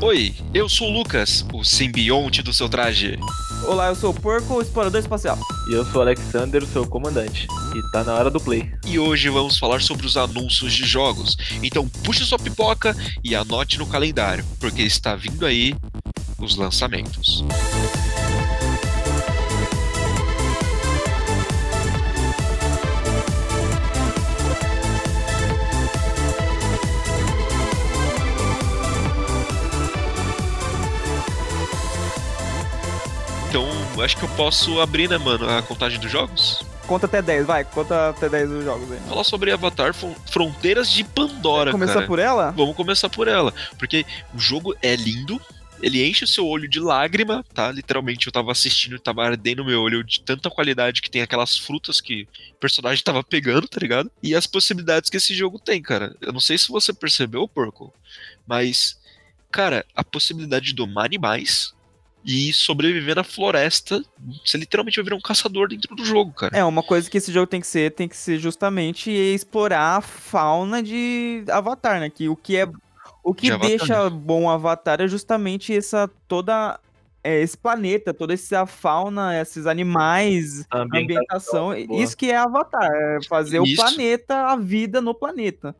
Oi, eu sou o Lucas, o simbionte do seu traje. Olá, eu sou o Porco, o explorador espacial. E eu sou o Alexander, o seu comandante. E tá na hora do play. E hoje vamos falar sobre os anúncios de jogos. Então puxe sua pipoca e anote no calendário, porque está vindo aí os lançamentos. Então, acho que eu posso abrir, né, mano, a contagem dos jogos? Conta até 10, vai, conta até 10 dos jogos aí. Falar sobre Avatar Fronteiras de Pandora, Começar cara. por ela? Vamos começar por ela, porque o jogo é lindo, ele enche o seu olho de lágrima, tá? Literalmente eu tava assistindo e tava ardendo meu olho de tanta qualidade que tem aquelas frutas que o personagem tava pegando, tá ligado? E as possibilidades que esse jogo tem, cara. Eu não sei se você percebeu, porco, mas, cara, a possibilidade de domar animais e sobreviver na floresta. Você literalmente vai virar um caçador dentro do jogo, cara. É, uma coisa que esse jogo tem que ser, tem que ser justamente explorar a fauna de Avatar, né? Que o que é o que De Avatar, deixa bom Avatar é justamente essa toda é, esse planeta, toda essa fauna, esses animais, A ambientação, boa. isso que é Avatar, é fazer Isso. o planeta, a vida no planeta.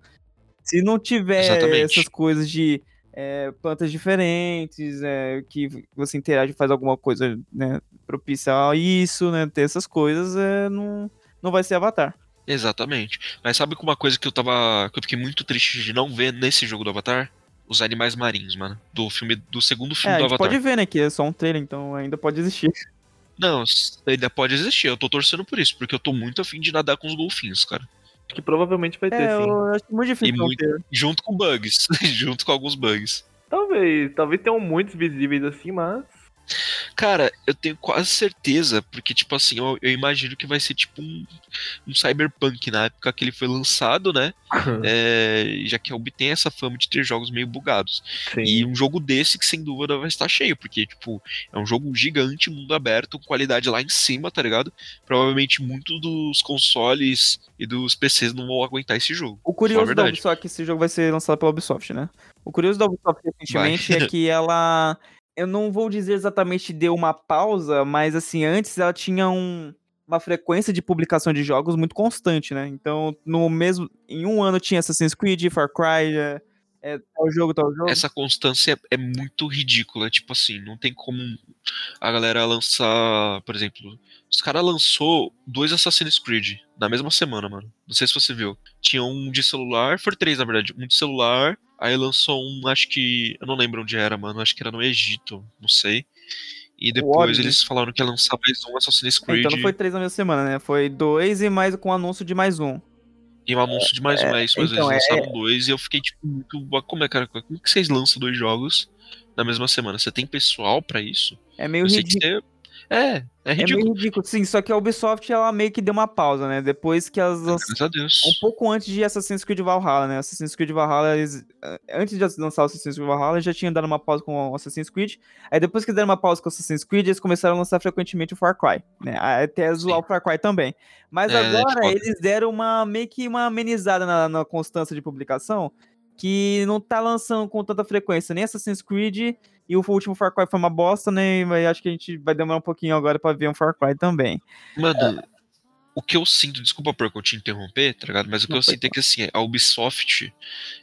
Se não tiver Exatamente. essas coisas de é, plantas diferentes, é, que você interage e faz alguma coisa né, propícia a isso, né? Ter essas coisas, é, não, não vai ser Avatar. Exatamente. Mas sabe que uma coisa que eu tava. que eu fiquei muito triste de não ver nesse jogo do Avatar? Os animais marinhos, mano. Do filme. Do segundo É, filme a do Avatar. pode ver, né? Que é só um trailer, então ainda pode existir. Não, ainda pode existir. Eu tô torcendo por isso, porque eu tô muito afim de nadar com os golfinhos, cara. Acho que provavelmente vai ter, É, sim. eu acho muito difícil E muito- ter. Junto com bugs. junto com alguns bugs. Talvez, talvez tenham muitos visíveis assim, mas. Cara, eu tenho quase certeza, porque, tipo assim, eu, eu imagino que vai ser tipo um, um cyberpunk na época que ele foi lançado, né? É, já que a Ubi tem essa fama de ter jogos meio bugados. sim. E um jogo desse que sem dúvida vai estar cheio, porque, tipo, é um jogo gigante, mundo aberto, com qualidade lá em cima, tá ligado? Provavelmente muitos dos consoles e dos PCs não vão aguentar esse jogo. O curioso da. Ubisoft é que esse jogo vai ser lançado pela Ubisoft, né? O curioso da Ubisoft recentemente é que ela. Eu não vou dizer exatamente deu uma pausa, mas assim, antes ela tinha um- uma frequência de publicação de jogos muito constante, né? Então, no mesmo. Em um ano tinha Assassin's Creed, Far Cry, é, é, tal jogo, tal jogo. Essa constância é muito ridícula, tipo assim, não tem como a galera lançar, por exemplo, os caras lançou dois Assassin's Creed na mesma semana, mano. Não sei se você viu. Tinha um de celular, foram três na verdade, um de celular, aí lançou um, acho que, eu não lembro onde era, mano, acho que era no Egito, não sei. E depois eles falaram que ia lançar mais um Assassin's É, Creed Então não foi três na mesma semana, né? Foi dois e mais com anúncio de mais um. e um anúncio de mais um, é isso, mas então, eles é- lançaram dois e eu fiquei tipo, muito, como é, cara, como que vocês lançam dois jogos na mesma semana? Você tem pessoal pra isso? É meio Eu sei que ridículo. É, é É ridículo. meio ridículo, sim. Só que a Ubisoft, ela meio que deu uma pausa, né? Depois que elas Graças a Deus. Um pouco antes de Assassin's Creed Valhalla, né? Assassin's Creed Valhalla, eles, eh, antes de lançar o Assassin's Creed Valhalla, eles já tinham dado uma pausa com o Assassin's Creed. Aí depois que deram uma pausa com o Assassin's Creed, eles começaram a lançar frequentemente o Far Cry, né? Até zoar Sim. o Far Cry também. Mas É, agora foda. eles deram uma meio que uma amenizada na, na constância de publicação, que não tá lançando com tanta frequência nem Assassin's Creed e o último Far Cry foi uma bosta, né? Mas acho que a gente vai demorar um pouquinho agora pra ver um Far Cry também. Mano, o que eu sinto, desculpa por eu te interromper, tá ligado? Mas o que Não, eu sinto é que assim, a Ubisoft,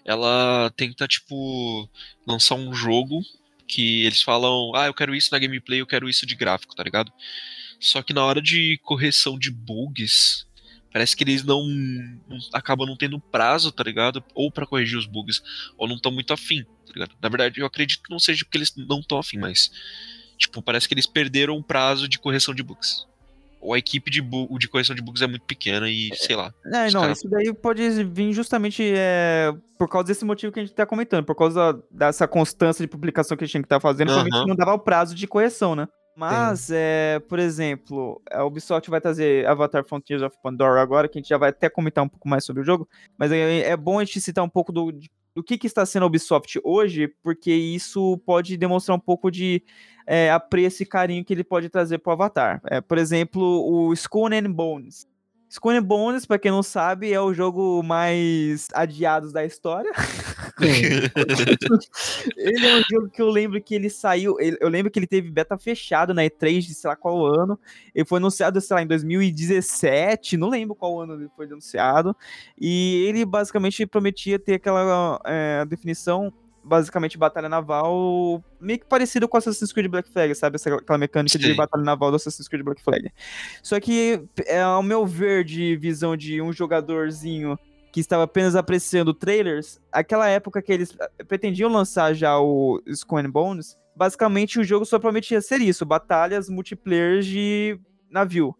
ela tenta, tipo, lançar um jogo que eles falam, ah, eu quero isso na gameplay, eu quero isso de gráfico, tá ligado? Só que na hora de correção de bugs, parece que eles não, não acabam não tendo prazo, tá ligado? Ou pra corrigir os bugs, ou não estão muito afim, tá ligado? Na verdade, eu acredito que não seja porque eles não estão afim, mas tipo, parece que eles perderam o prazo de correção de bugs. Ou a equipe de, de correção de bugs é muito pequena e sei lá. É, não, cara- isso daí pode vir justamente é, por causa desse motivo que a gente tá comentando, por causa dessa constância de publicação que a gente tinha que estar fazendo, provavelmente Aham. não dava o prazo de correção, né? Mas, é, por exemplo, a Ubisoft vai trazer Avatar Frontiers of Pandora agora, que a gente já vai até comentar um pouco mais sobre o jogo, mas é, é bom a gente citar um pouco do, do que, que está sendo a Ubisoft hoje, porque isso pode demonstrar um pouco de é, apreço e carinho que ele pode trazer pro Avatar. É, por exemplo, o Skull and Bones. Skull and Bones, pra quem não sabe, é o jogo mais adiado da história. ele é um jogo que eu lembro que ele saiu. eu lembro que ele teve beta fechado na E3 de sei lá qual ano. Ele foi anunciado, sei lá, em 2017. Não lembro qual ano ele foi anunciado. E ele basicamente prometia ter aquela é, definição. Basicamente, batalha naval meio que parecido com Assassin's Creed Black Flag, sabe? Essa, aquela mecânica de Sei. batalha naval do Assassin's Creed Black Flag. Só que, é, ao meu ver, de visão de um jogadorzinho que estava apenas apreciando trailers, aquela época que eles eh, pretendiam lançar já o Skull and Bones, basicamente o jogo só prometia ser isso, batalhas multiplayer de navio.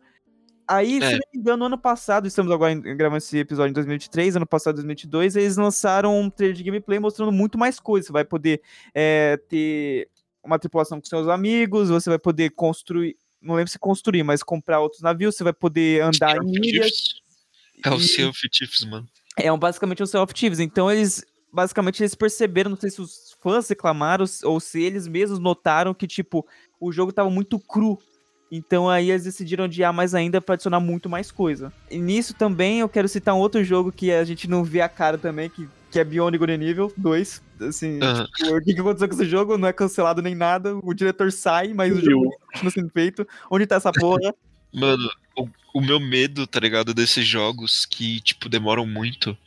Aí, se É. não me engano, ano passado, estamos agora gravando esse episódio em 2023, ano passado, 2022, eles lançaram um trailer de gameplay mostrando muito mais coisas. Você vai poder eh, ter uma tripulação com seus amigos, você vai poder construir, não lembro se construir, mas comprar outros navios, você vai poder andar em ilhas. É o Sea of Thieves, mano. É um, basicamente um Self Thieves. Então eles basicamente eles perceberam, não sei se os fãs reclamaram ou se eles mesmos notaram que tipo o jogo tava muito cru. Então aí eles decidiram adiar mais ainda pra adicionar muito mais coisa. E nisso também eu quero citar um outro jogo que a gente não vê a cara também, que, que é Beyond Good Evil 2. Assim, Aham. tipo, o que, que aconteceu com esse jogo? Não é cancelado nem nada. O diretor sai, mas o jogo continua sendo feito. Onde tá essa porra? Mano, o, o meu medo, tá ligado, desses jogos que, tipo, demoram muito,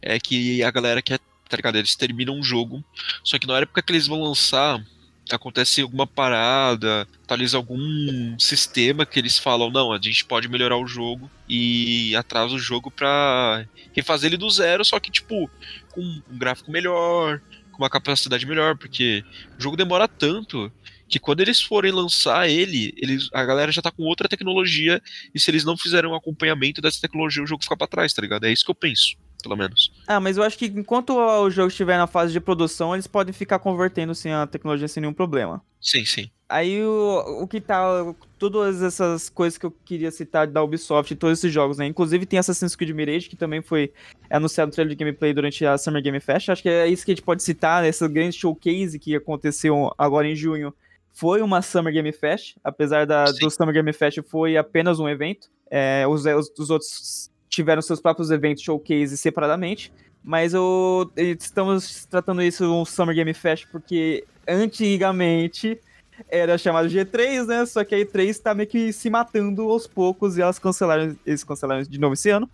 é que a galera quer, tá ligado, eles terminam um jogo, só que na época que eles vão lançar, acontece alguma parada, atualiza algum sistema que eles falam, não, a gente pode melhorar o jogo e atrasa o jogo pra refazer ele do zero, só que, tipo, com um gráfico melhor, com uma capacidade melhor, porque o jogo demora tanto que quando eles forem lançar ele, eles, a galera já tá com outra tecnologia, e se eles não fizerem um acompanhamento dessa tecnologia, o jogo fica pra trás, tá ligado? É isso que eu penso, pelo menos. Ah, mas eu acho que enquanto o jogo estiver na fase de produção, eles podem ficar convertendo sem a tecnologia sem nenhum problema. Sim, sim. Aí o, o que tá. Todas essas coisas que eu queria citar da Ubisoft e todos esses jogos, né? Inclusive tem Assassin's Creed Mirage, que também foi anunciado no trailer de gameplay durante a Summer Game Fest. Acho que é isso que a gente pode citar, né? esse grande showcase que aconteceu agora em junho. Foi uma Summer Game Fest, apesar da, Sim. do Summer Game Fest foi apenas um evento. É, os, os, os outros tiveram seus próprios eventos showcase separadamente. Mas eu, estamos tratando isso um Summer Game Fest porque antigamente era chamado G3, né? Só que a E3 tá meio que se matando aos poucos e elas cancelaram, eles cancelaram de novo esse ano.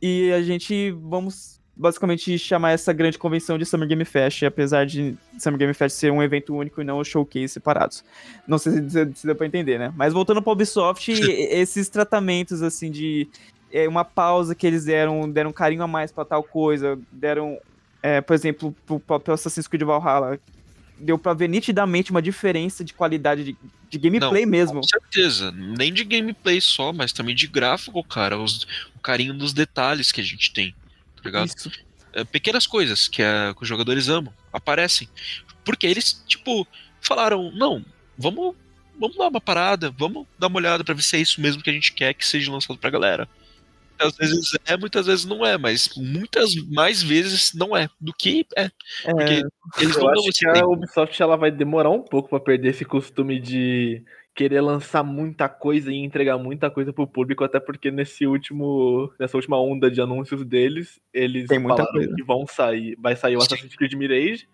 E a gente vamos basicamente chamar essa grande convenção de Summer Game Fest, apesar de Summer Game Fest ser um evento único e não showcase separados. Não sei se, se, deu pra entender, né? Mas voltando pro Ubisoft, esses tratamentos assim de é, uma pausa que eles deram, deram carinho a mais pra tal coisa, deram, é, por exemplo, pro próprio Assassin's Creed Valhalla, deu pra ver nitidamente uma diferença de qualidade de, de gameplay Não, mesmo. Com certeza. Nem de gameplay só, mas também de gráfico, cara. Os- o carinho dos detalhes que a gente tem, ligado? Isso. É, pequenas coisas que, a- que os jogadores amam, aparecem. Porque eles, tipo, falaram, não, vamos, vamos dar uma parada, vamos dar uma olhada pra ver se é isso mesmo que a gente quer que seja lançado pra galera. Às vezes é, muitas vezes não é, mas muitas mais vezes não é do que é. Porque eles não dão acho esse que a. Ubisoft ela vai demorar um pouco pra perder esse costume de querer lançar muita coisa e entregar muita coisa pro público, até porque nesse último, nessa última onda de anúncios deles, eles Tem muita falaram coisa. que vão sair, vai sair o. Assassin's Creed Mirage,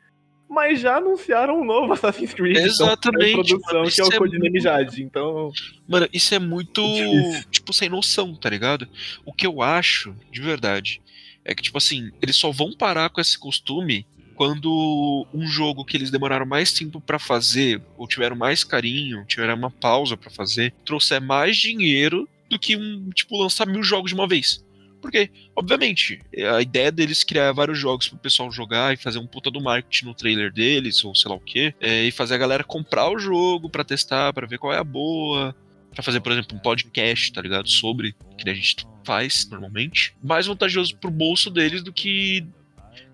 mas já anunciaram um novo Assassin's Creed então, Exatamente, em produção, mano, que é o é Codename muito- Jade. Então, Mano, isso é muito, Difícil. tipo, sem noção, tá ligado? O que eu acho, de verdade, é que, tipo assim, eles só vão parar com esse costume quando um jogo que eles demoraram mais tempo pra fazer, ou tiveram mais carinho, tiveram uma pausa pra fazer, trouxer mais dinheiro do que um, tipo, lançar mil jogos de uma vez. Porque, obviamente, a ideia deles criar vários jogos pro pessoal jogar e fazer um puta do marketing no trailer deles, ou sei lá o quê, é, e fazer a galera comprar o jogo pra testar, pra ver qual é a boa, Pra fazer, por exemplo, um podcast, tá ligado? Sobre, que a gente faz normalmente. Mais vantajoso pro bolso deles do que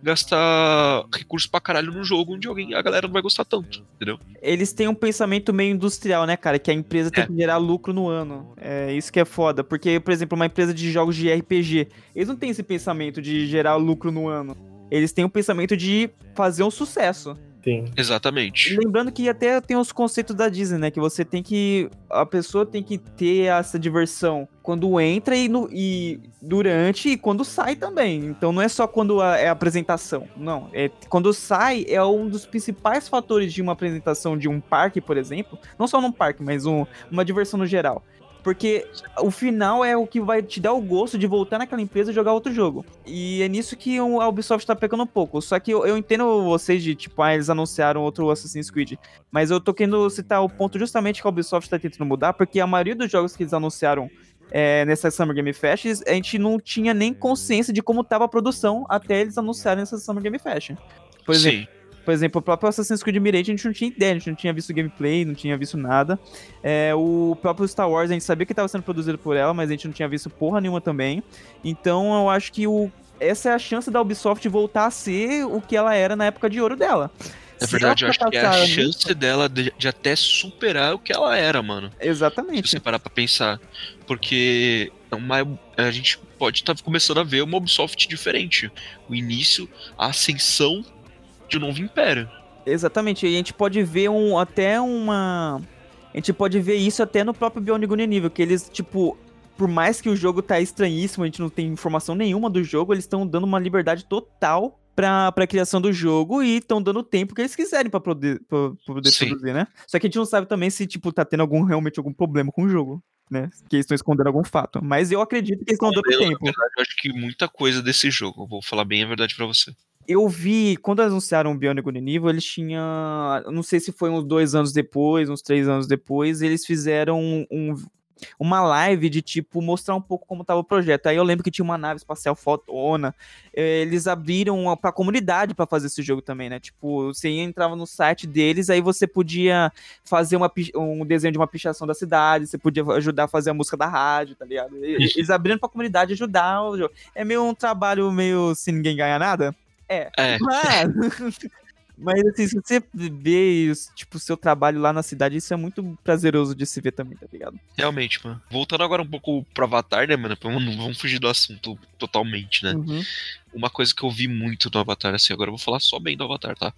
gastar recurso pra caralho num jogo onde alguém, a galera não vai gostar tanto, entendeu? Eles têm um pensamento meio industrial, né, cara? Que a empresa tem É. que gerar lucro no ano. É isso que é foda. Porque, por exemplo, uma empresa de jogos de RPG, eles não têm esse pensamento de gerar lucro no ano. Eles têm o pensamento de fazer um sucesso. Sim. Exatamente. Lembrando que até tem os conceitos da Disney, né? Que você tem que. A pessoa tem que ter essa diversão quando entra e, no, e durante e quando sai também. Então não é só quando a, é a apresentação. Não. É, quando sai é um dos principais fatores de uma apresentação de um parque, por exemplo. Não só num parque, mas um, uma diversão no geral. Porque o final é o que vai te dar o gosto de voltar naquela empresa e jogar outro jogo. E é nisso que a Ubisoft tá pecando um pouco. Só que eu, eu entendo vocês de, tipo, ah, eles anunciaram outro Assassin's Creed. Mas eu tô querendo citar o ponto justamente que a Ubisoft tá tentando mudar, porque a maioria dos jogos que eles anunciaram é, nessa Summer Game Fest, a gente não tinha nem consciência de como tava a produção até eles anunciarem essa Summer Game Fest. Por exemplo, Sim. Por exemplo, o próprio Assassin's Creed Mirage a gente não tinha ideia, a gente não tinha visto gameplay, não tinha visto nada. É, o próprio Star Wars a gente sabia que estava sendo produzido por ela, mas a gente não tinha visto porra nenhuma também. Então eu acho que o, essa é a chance da Ubisoft voltar a ser o que ela era na época de ouro dela. Na Se verdade, eu acho que é a chance dela de, de até superar o que ela era, mano. Se Exatamente. você parar pra pensar. Porque é uma, a gente pode estar começando a ver uma Ubisoft diferente. O início, a ascensão de novo império. Exatamente, e a gente pode ver um, até uma. A gente pode ver isso até no próprio Beyond Good and Evil, que eles, tipo, por mais que o jogo tá estranhíssimo, a gente não tem informação nenhuma do jogo, eles estão dando uma liberdade total pra, pra criação do jogo e estão dando o tempo que eles quiserem pra poder, pra, pra poder Sim. produzir, né? Só que a gente não sabe também se, tipo, tá tendo algum, realmente algum problema com o jogo, né? Que eles estão escondendo algum fato. Mas eu acredito que eles estão dando Eu, tempo. verdade, eu acho que muita coisa desse jogo, eu vou falar bem a verdade pra você. Eu vi, quando anunciaram o Bionic Evil, eles tinham, não sei se foi uns dois anos depois, uns três anos depois, eles fizeram um, um- uma live de, tipo, mostrar um pouco como tava o projeto. Aí eu lembro que tinha uma nave espacial fotona, eh, eles abriram pra comunidade pra fazer esse jogo também, né? Tipo, você entrava no site deles, aí você podia fazer uma, um desenho de uma pichação da cidade, você podia ajudar a fazer a música da rádio, tá ligado? Eles abriram pra comunidade ajudar o jogo. É meio um trabalho meio se ninguém ganha nada. É, É, mas, mas assim, se você vê tipo, o seu trabalho lá na cidade, isso é muito prazeroso de se ver também, tá ligado? realmente, mano. Voltando agora um pouco pro Avatar, né, mano? Vamos, não vamos fugir do assunto totalmente, né? Uhum. Uma coisa que eu vi muito no Avatar, assim, agora eu vou falar só bem do Avatar, tá?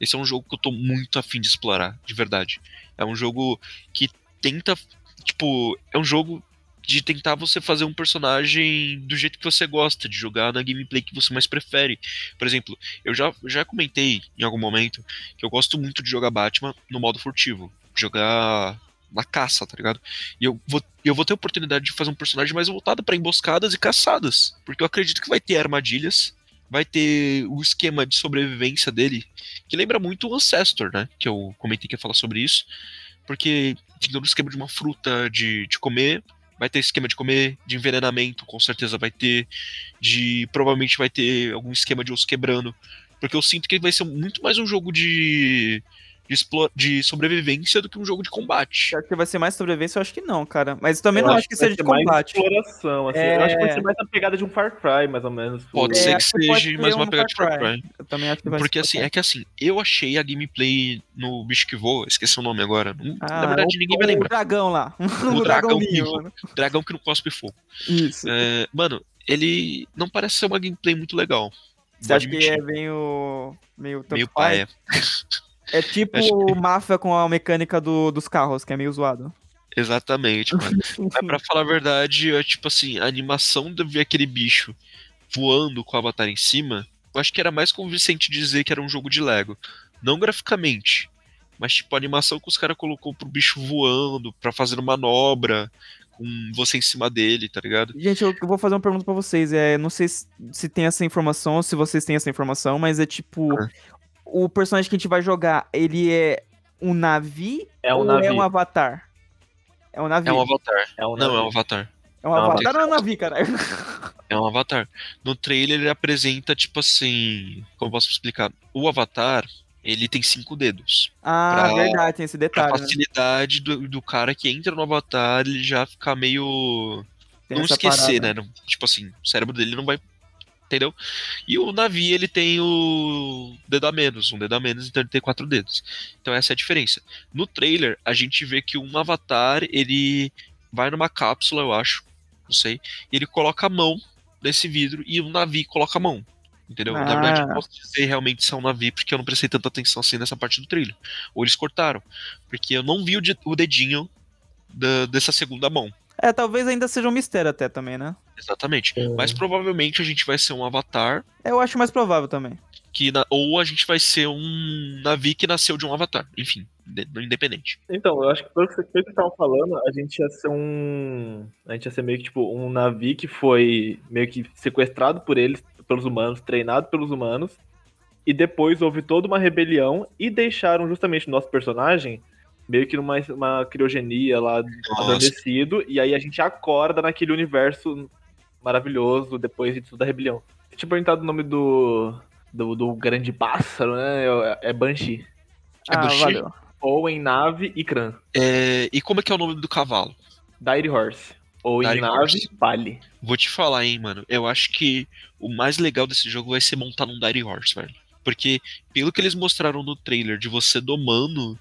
Esse é um jogo que eu tô muito afim de explorar, de verdade. É um jogo que tenta, tipo, é um jogo de tentar você fazer um personagem do jeito que você gosta, de jogar na gameplay que você mais prefere. Por exemplo, eu já, já comentei em algum momento que eu gosto muito de jogar Batman no modo furtivo. Jogar na caça, tá ligado? E eu vou, eu vou ter a oportunidade de fazer um personagem mais voltado pra emboscadas e caçadas. Porque eu acredito que vai ter armadilhas, vai ter o esquema de sobrevivência dele, que lembra muito o Ancestor, né? Que eu comentei que ia falar sobre isso. Porque tem todo o esquema de uma fruta de, de comer, vai ter esquema de comer, de envenenamento, com certeza vai ter, de provavelmente vai ter algum esquema de osso quebrando, porque eu sinto que vai ser muito mais um jogo de de, de sobrevivência do que um jogo de combate. Acho que vai ser mais sobrevivência, eu acho que não, cara. Mas também Eu não acho que vai seja de ser mais combate. exploração, assim. É. Eu acho que vai ser mais a pegada de um Far Cry, mais ou menos. Pode É, ser que acho que seja mais uma um pegada de Far Far Cry. Eu também acho que vai Porque ser assim, Far é que assim, eu achei a gameplay no bicho que voa, esqueci o nome agora. Ah, Na verdade, o- ninguém vai O lembrar. dragão lá. O dragão ninho, vivo. mano. Dragão que não cospe fogo. Isso. É, mano, ele não parece ser uma gameplay muito legal. Você acha que é meio. meio meio paia. É tipo o Mafia com a mecânica do- dos carros, que é meio zoado. Exatamente, mano. Mas pra falar a verdade, é tipo assim, a animação de ver aquele bicho voando com o avatar em cima, eu acho que era mais convincente dizer que era um jogo de Lego. Não graficamente, mas tipo a animação que os caras colocou pro bicho voando, pra fazer manobra, com você em cima dele, tá ligado? Gente, eu vou fazer uma pergunta pra vocês. É, não sei se, se tem essa informação, se vocês têm essa informação, mas é tipo. Ah. O personagem que a gente vai jogar, ele é um navio É um ou navio. é um avatar? É um navio. É um avatar. É um Não, é um avatar. É um é um avatar ou é um navio, caralho? É um avatar. No trailer ele apresenta, tipo assim. Como eu posso explicar? O avatar, ele tem cinco dedos. Ah, Pra- verdade, tem esse Pra detalhe. né? facilidade do, do cara que entra no avatar, ele já ficar meio. Tem não esquecer, parada. né? Não- tipo assim, o cérebro dele não vai. Entendeu? E o navio, ele tem o dedo a menos, um dedo a menos, então ele tem quatro dedos. Então essa é a diferença. No trailer, a gente vê que um avatar, ele vai numa cápsula, eu acho, não sei, e ele coloca a mão nesse vidro e o navio coloca a mão. Entendeu? Na verdade, eu Ah. posso dizer realmente se é um navio, porque eu não prestei tanta atenção assim nessa parte do trilho. Ou eles cortaram. Porque eu não vi o, de- o dedinho da- dessa segunda mão. É, talvez ainda seja um mistério até também, né? Exatamente. É. Mas provavelmente a gente vai ser um avatar. Eu acho mais provável também. Que na- ou a gente vai ser um navio que nasceu de um avatar. Enfim, de- independente. Então, eu acho que pelo que vocês estavam falando, a gente ia ser um. A gente ia ser meio que tipo um navio que foi meio que sequestrado por eles, pelos humanos, treinado pelos humanos, e depois houve toda uma rebelião e deixaram justamente o nosso personagem meio que numa uma criogenia lá adormecido, e aí a gente acorda naquele universo maravilhoso depois de toda a rebelião. Você tinha perguntado o nome do. Do, do grande pássaro, né? É, é Banshee. É ah, Bushi? valeu. Ou em nave e Kran. É, e como é que é o nome do cavalo? Dire Horse. Ou Dire em nave, Horse. Pali. Vou te falar, hein, mano. Eu acho que o mais legal desse jogo vai ser montar num Dire Horse, velho. Porque, pelo que eles mostraram no trailer de você domando,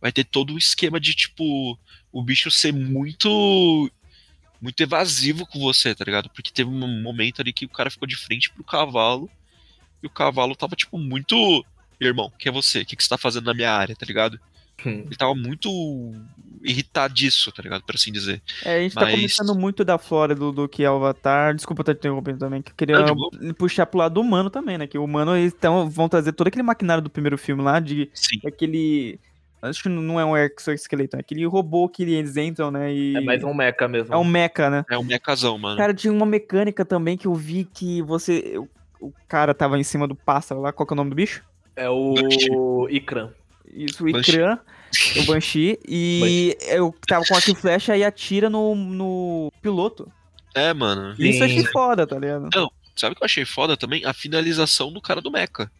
vai ter todo o esquema de, tipo, o bicho ser muito. Muito evasivo com você, tá ligado? Porque teve um momento ali que o cara ficou de frente pro cavalo e o cavalo tava, tipo, muito. Irmão, quem é você? O que, que você tá fazendo na minha área, tá ligado? Hum. Ele tava muito irritadiço, tá ligado? Por assim dizer. É, a gente tá Mas- começando muito da flora do, do que é o Avatar. Desculpa estar te interrompendo também, que eu queria Não, puxar pro lado do humano também, né? Que o humano, eles tão, vão trazer todo aquele maquinário do primeiro filme lá, de Sim. aquele. Acho que não é um exoesqueleto, é aquele robô que eles entram, né? E... É mais um mecha mesmo. É um mecha, né? É um mecazão, mano. Cara, tinha uma mecânica também que eu vi que você. O, cara tava em cima do pássaro lá, qual que é o nome do bicho? É o Ikran. Isso, o Banshee. Ikran, o Banshee, e eu tava com arco e flecha e atira no, no piloto. É, mano. Isso eu achei foda, tá ligado? Sabe o que eu achei foda também? A finalização do cara do mecha.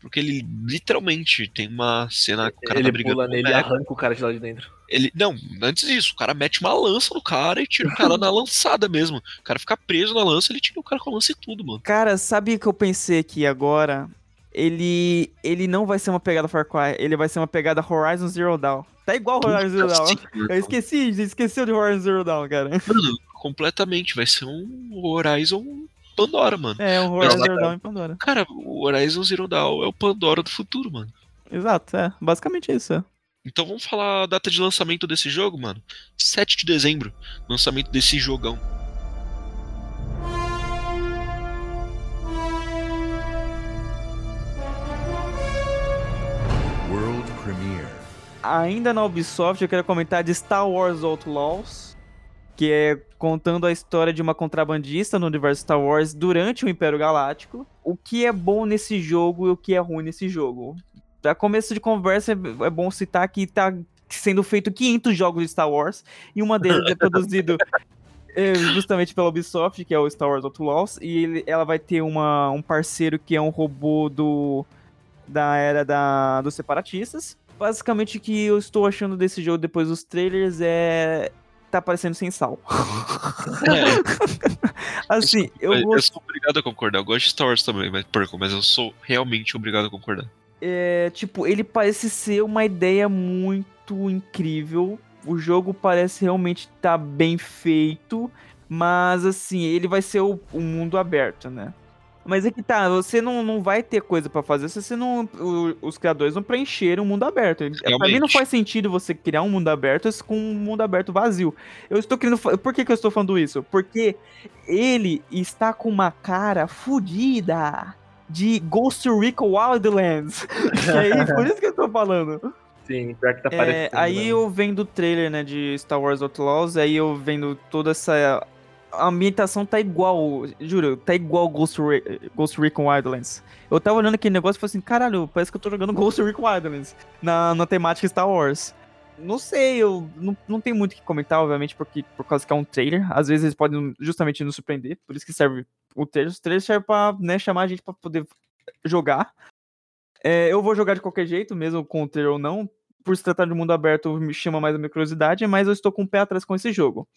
Porque ele literalmente tem uma cena que o cara ele tá brigando pula com o nele e arranca o cara de lá de dentro. Ele, não, antes disso, o cara mete uma lança no cara e tira o cara na lançada mesmo. O cara fica preso na lança, ele tira o cara com a lança e tudo, mano. Cara, sabe o que eu pensei aqui agora? Ele, ele não vai ser uma pegada Far Cry, ele vai ser uma pegada Horizon Zero Dawn. Tá igual Horizon Zero Dawn. Assim, Eu esqueci, esqueci de Horizon Zero Dawn, cara. Mano, completamente. Vai ser um Horizon Pandora, mano. É, um Horizon Zero Dawn em Pandora. Cara, o Horizon Zero Dawn é o Pandora do futuro, mano. Exato, é. Basicamente isso. é. Então vamos falar a data de lançamento desse jogo, mano. 7 de dezembro, lançamento desse jogão. World premiere. Ainda na Ubisoft, eu quero comentar de Star Wars Outlaws, que é contando a história de uma contrabandista no universo Star Wars durante o Império Galáctico. O que é bom nesse jogo e o que é ruim nesse jogo. Pra começo de conversa, é é bom citar que tá sendo feito 500 jogos de Star Wars e uma deles é produzido é, justamente pela Ubisoft, que é o Star Wars Outlaws, e ele- ela vai ter uma, um parceiro que é um robô do da era da, dos separatistas. Basicamente o que eu estou achando desse jogo depois dos trailers é tá parecendo sem sal. É, assim, eu eu, gosto sou obrigado a concordar. Eu gosto de Star Wars também, mas, porco, mas eu sou realmente obrigado a concordar. é, tipo, ele parece ser uma ideia muito incrível. O jogo parece realmente estar bem feito, mas assim, ele vai ser o, o mundo aberto, né? Mas é que tá, você não, não vai ter coisa pra fazer se você não. o- os criadores não preencheram o mundo aberto. Ele- Pra mim não Realmente. faz sentido você criar um mundo aberto com um mundo aberto vazio. Eu estou querendo. Por que, que eu estou falando isso? Porque ele está com uma cara fodida de Ghost Recon Wildlands. E aí, por isso que eu tô falando. Sim, pior que tá É, parecendo. aí né? eu vendo o trailer, né, de Star Wars Outlaws, aí eu vendo toda essa. A ambientação tá igual, juro, tá igual Ghost, Re... Ghost Recon Wildlands. Eu tava olhando aquele negócio e falei assim, caralho, parece que eu tô jogando Ghost Recon Wildlands na, na temática Star Wars. Não sei, eu não, não tenho muito o que comentar, obviamente, porque, por causa que é um trailer. Às vezes eles podem justamente nos surpreender, por isso que serve o trailer. O trailer serve pra né, chamar a gente pra poder jogar. É, eu vou jogar de qualquer jeito, mesmo com o trailer ou não. Por se tratar de mundo aberto, me chama mais a minha curiosidade, mas eu estou com o pé atrás com esse jogo.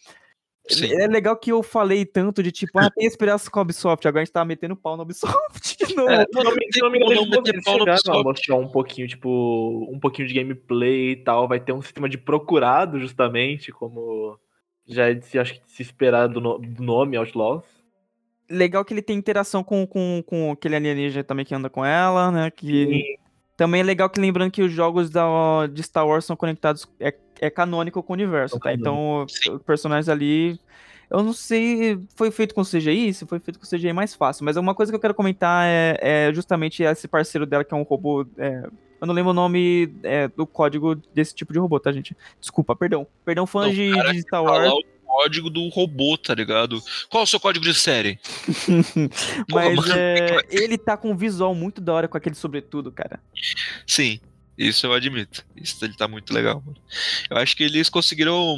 Sim. É legal que eu falei tanto de tipo, ah, tem esperança com a Ubisoft, agora a gente tá metendo pau na Ubisoft de novo. É, se não eles chegaram a mostrar um pouquinho, tipo, um pouquinho de gameplay e tal. Vai ter um sistema de procurado, justamente, como já é de se, acho que de se esperar do, no- do nome Outlaws. legal que ele tem interação com, com, com aquele alienígena também que anda com ela, né? Que Sim. Também é legal que lembrando que os jogos da, de Star Wars são conectados, é, é canônico com o universo, tá? Então, os personagens ali. Eu não sei, foi feito com CGI? Se foi feito com CGI é mais fácil, mas uma coisa que eu quero comentar é, é justamente esse parceiro dela, que é um robô. é, eu não lembro o nome é, do código desse tipo de robô, tá, gente? Desculpa, perdão. Perdão, fãs de, de Star Wars. Código do robô, tá ligado? Qual é o seu código de série? Mas é, ele tá com um visual muito da hora com aquele sobretudo, cara. Sim, isso eu admito. Isso ele tá muito legal, mano. Eu acho que eles conseguiram.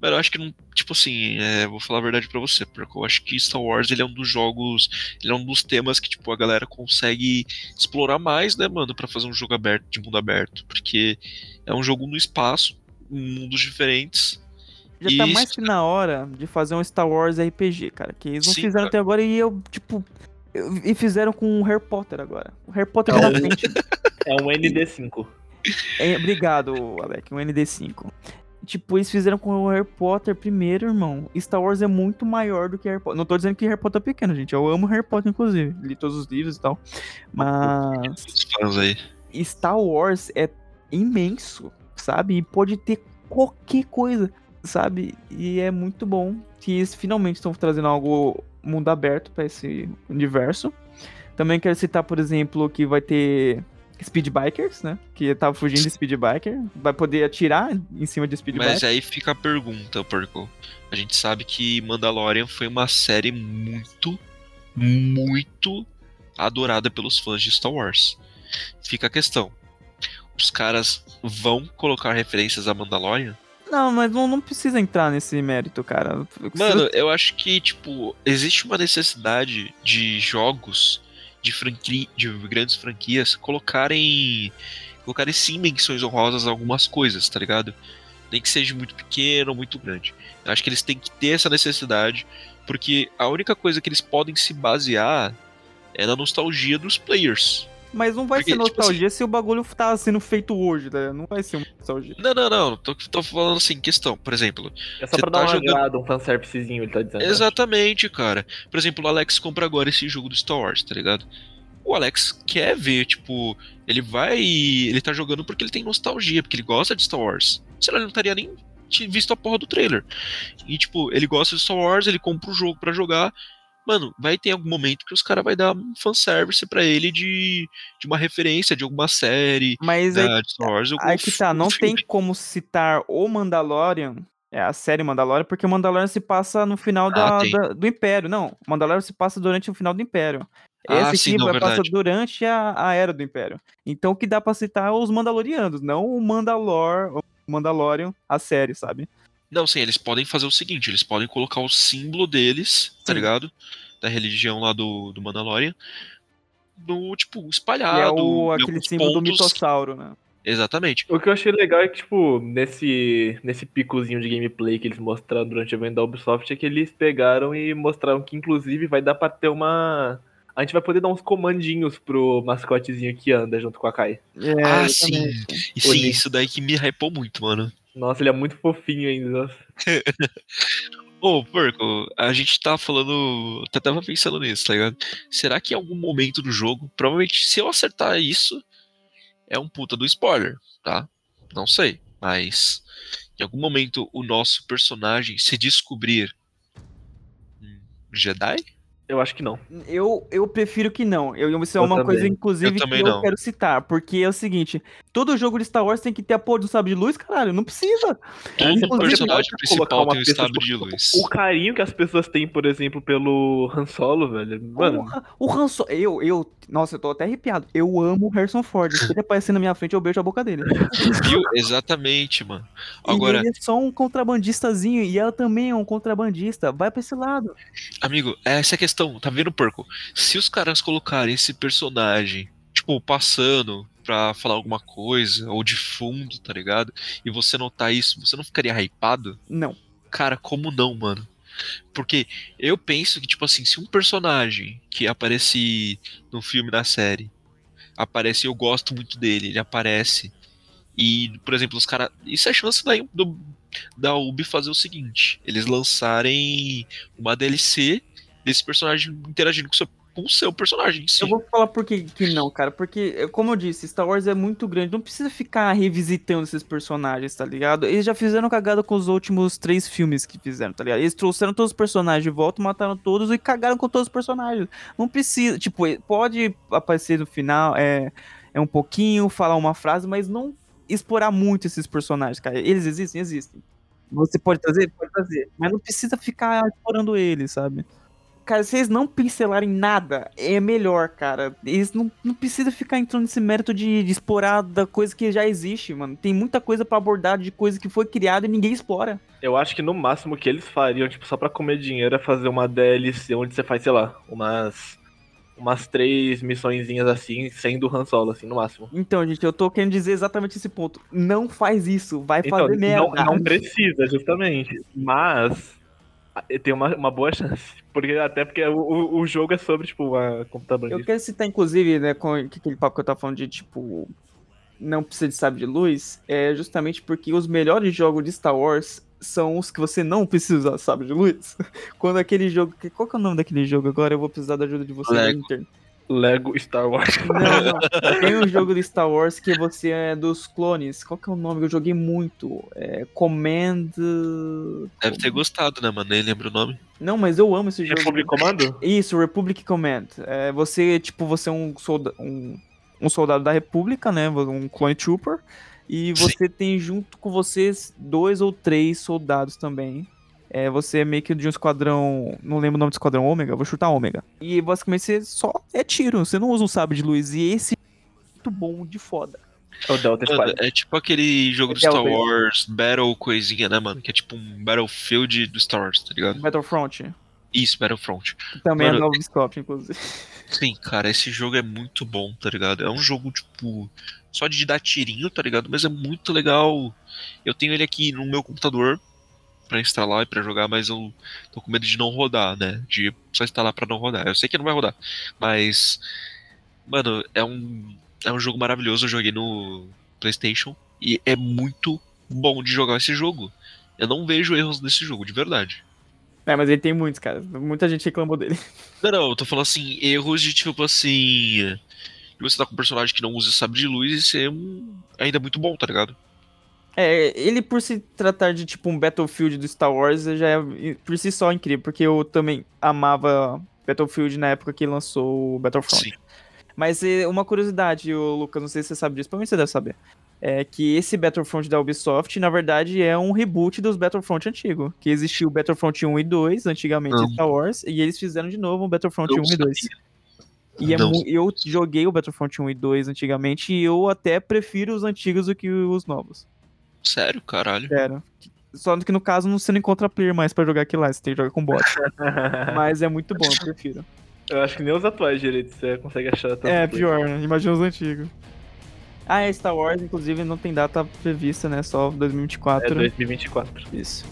Mano, eu acho que não. Tipo assim, é, vou falar a verdade pra você, porque eu acho que Star Wars ele é um dos jogos. Ele é um dos temas que, tipo, a galera consegue explorar mais, né, mano, pra fazer um jogo aberto, de mundo aberto. Porque é um jogo no espaço, mundos diferentes. Já tá Isso. mais que na hora de fazer um Star Wars RPG, cara. Que eles não Sim, fizeram cara. até agora e eu, tipo. E fizeram com o Harry Potter agora. O Harry Potter É frente. É um ND5. É, obrigado, Alec, um ND5. Tipo, eles fizeram com o Harry Potter primeiro, irmão. Star Wars é muito maior do que Harry Potter. Não tô dizendo que Harry Potter é pequeno, gente. Eu amo Harry Potter, inclusive. Li todos os livros e tal. Mas. Star Wars é imenso, sabe? E pode ter qualquer coisa, sabe? E é muito bom que eles finalmente estão trazendo algo mundo aberto pra esse universo. Também quero citar, por exemplo, que vai ter Speed Bikers, né? Que tava fugindo de Speed Biker. Vai poder atirar em cima de Speed Mas aí fica a pergunta, Porco. A gente sabe que Mandalorian foi uma série muito, muito adorada pelos fãs de Star Wars. Fica a questão. Os caras vão colocar referências a Mandalorian? Não, mas não, não precisa entrar nesse mérito, cara. Mano, eu acho que, tipo, existe uma necessidade de jogos de franquia, de grandes franquias colocarem colocarem sim menções honrosas a algumas coisas, tá ligado? Nem que seja muito pequeno ou muito grande. Eu acho que eles têm que ter essa necessidade, porque a única coisa que eles podem se basear é na nostalgia dos players. Mas não vai Porque, ser tipo nostalgia se o bagulho tá sendo feito hoje, tá? Não vai ser uma nostalgia. Não, não, não, tô, tô falando assim, questão, por exemplo, É só Você pra tá dar um jogando- agrado, um fanservicezinho, ele tá dizendo. né? Exatamente, cara. Por exemplo, o Alex compra agora esse jogo do Star Wars, tá ligado? O Alex quer ver, tipo, ele vai. Ele tá jogando porque ele tem nostalgia, porque ele gosta de Star Wars. Senão ele não estaria nem visto a porra do trailer. E, tipo, ele gosta de Star Wars, ele compra o jogo pra jogar. Mano, vai ter algum momento que os caras vai dar um fanservice pra ele de, de uma referência de alguma série Mas aí da, Star Wars. algum Aí que tá, filme. não tem como citar o Mandalorian, é a série Mandalorian, porque o Mandalorian se passa no final da, Ah, tem. da- do Império. Não, o Mandalorian se passa durante o final do Império. Ah, Esse sim, aqui não, passa verdade. durante a, a era do Império. Então o que dá pra citar é os Mandalorianos, não o Mandalor, o Mandalorian, a série, sabe? Não, sim, eles podem fazer o seguinte: eles podem colocar o símbolo deles, tá Sim. ligado? Da religião lá do, do Mandalorian. No, tipo, Que espalhado. é o, aquele símbolo do mitossauro, né? Exatamente. O que eu achei legal é que, tipo, nesse, nesse picozinho de gameplay que eles mostraram durante o evento da Ubisoft, é que eles pegaram e mostraram que, inclusive, vai dar pra ter uma. A gente vai poder dar uns comandinhos pro mascotezinho que anda junto com a Kai. É, ah, sim. E sim, isso daí que me hypou muito, mano. Nossa, ele é muito fofinho ainda. Ô, porco, a gente tá falando. Até tava pensando nisso, tá ligado? Será que em algum momento do jogo, provavelmente se eu acertar isso, é um puta do spoiler, tá? Não sei. Mas em algum momento o nosso personagem se descobrir Jedi? Eu acho que não. Eu, eu prefiro que não. Eu, isso é Eu uma coisa, também. inclusive, Eu que eu não. quero citar. Porque é o seguinte: todo jogo de Star Wars tem que ter a porra do sabre de luz, caralho. Não precisa. Todo inclusive, personagem principal tem um sabre de luz. O carinho que as pessoas têm, por exemplo, pelo Han Solo, velho. Mano, Porra, o Han Solo. Eu, eu. Nossa, eu tô até arrepiado. Eu amo o Harrison Ford. Se ele aparecer na minha frente, eu beijo a boca dele. Viu? Exatamente, mano. E Agora, ele é só um contrabandistazinho. E ela também é um contrabandista. Vai pra esse lado. amigo, essa é a questão, tá vendo, porco? Se os caras colocarem esse personagem, tipo, passando pra falar alguma coisa, ou de fundo, tá ligado? E você notar isso, você não ficaria hypado? Não. Cara, como não, mano? Porque eu penso que, tipo assim, se um personagem que aparece no filme, na série, aparece eu gosto muito dele, ele aparece. E, por exemplo, os caras. Isso é chance da, do, da Ubi fazer o seguinte: eles lançarem uma DLC desse personagem interagindo com o seu, com o seu personagem em si. Eu vou falar por que, que não, cara. Porque, como eu disse, Star Wars é muito grande. Não precisa ficar revisitando esses personagens, tá ligado? Eles já fizeram cagada com os últimos três filmes que fizeram, tá ligado? Eles trouxeram todos os personagens de volta, mataram todos e cagaram com todos os personagens. Não precisa. Tipo, pode aparecer no final, é, é um pouquinho, falar uma frase, mas não explorar muito esses personagens, cara. Eles existem? Existem. Você pode trazer? Pode trazer. Mas não precisa ficar explorando eles, sabe? Cara, se eles não pincelarem nada, é melhor, cara. Eles não, não precisam ficar entrando nesse mérito de, de explorar da coisa que já existe, mano. Tem muita coisa para abordar de coisa que foi criada e ninguém explora. Eu acho que no máximo que eles fariam, tipo, só pra comer dinheiro é fazer uma DLC onde você faz, sei lá, umas umas três missõezinhas assim, sendo Han Solo, assim, no máximo. Então, gente, eu tô querendo dizer exatamente esse ponto. Não faz isso, vai então, fazer merda. Não, não precisa, justamente. Mas tem uma, uma boa chance. Porque, até porque o, o jogo é sobre, tipo, uma computador. Eu quero citar, inclusive, né, com aquele papo que eu tava falando de, tipo, não precisa de sabre de luz, é justamente porque os melhores jogos de Star Wars são os que você não precisa usar sabre de luz. Quando aquele jogo. Qual que é o nome daquele jogo agora? Eu vou precisar da ajuda de você Lego. Lego Star Wars. Não, não. Tem um jogo de Star Wars que você é dos clones. Qual que é o nome? Eu joguei muito. É Command. Deve ter gostado, né, mano? Nem lembro o nome. Não, mas eu amo esse jogo. Republic Commando? Isso, Republic Command. É, você, tipo, você é um, solda um, um soldado da República, né? Um clone trooper. E você Sim. tem junto com vocês dois ou três soldados também. É, você é meio que de um esquadrão. Não lembro o nome do esquadrão ômega, vou chutar ômega. E basicamente você só é tiro, você não usa um sabre de luz. E esse é muito bom de foda. É o Delta Mano, é tipo aquele jogo do Star Wars, Battle coisinha, né, mano? Que é tipo um Battlefield do Star Wars, tá ligado? Battlefront. Isso, Battlefront. Também mano, é novo Scope, inclusive. Sim, cara, esse jogo é muito bom, tá ligado? É um jogo, tipo, só de dar tirinho, tá ligado? Mas é muito legal. Eu tenho ele aqui no meu computador para instalar e para jogar, mas eu tô com medo de não rodar, né? De só instalar para não rodar. Eu sei que não vai rodar, mas mano, é um é um jogo maravilhoso. Eu joguei no PlayStation e é muito bom de jogar esse jogo. Eu não vejo erros nesse jogo, de verdade. É, mas ele tem muitos, cara. Muita gente reclamou dele. Não, não, eu tô falando assim, erros de tipo assim e você tá com um personagem que não usa sabre de luz e ser um... ainda muito bom, tá ligado? É, ele por se tratar de tipo um Battlefield do Star Wars já é por si só incrível, porque eu também amava Battlefield na época que lançou o Battlefront. Sim. Mas é, uma curiosidade, o Lucas, não sei se você sabe disso, provavelmente você deve saber. É que esse Battlefront da Ubisoft, na verdade, é um reboot dos Battlefront antigos. Que existiu o Battlefront 1 e 2, antigamente em Star Wars, e eles fizeram de novo um Battlefront eu 1 sabia. e 2. E é eu joguei o Battlefront 1 e 2 antigamente e eu até prefiro os antigos do que os novos. Sério, caralho? Sério. Só que no caso você não encontra player mais pra jogar aquilo lá, você tem que jogar com bot. Mas é muito bom, eu prefiro. Eu acho que nem os atuais direito você consegue achar tanto. É, pior, né? Imagina os antigos. Ah, é Star Wars, inclusive, não tem data prevista, né? Só 2024. É 2024. Isso.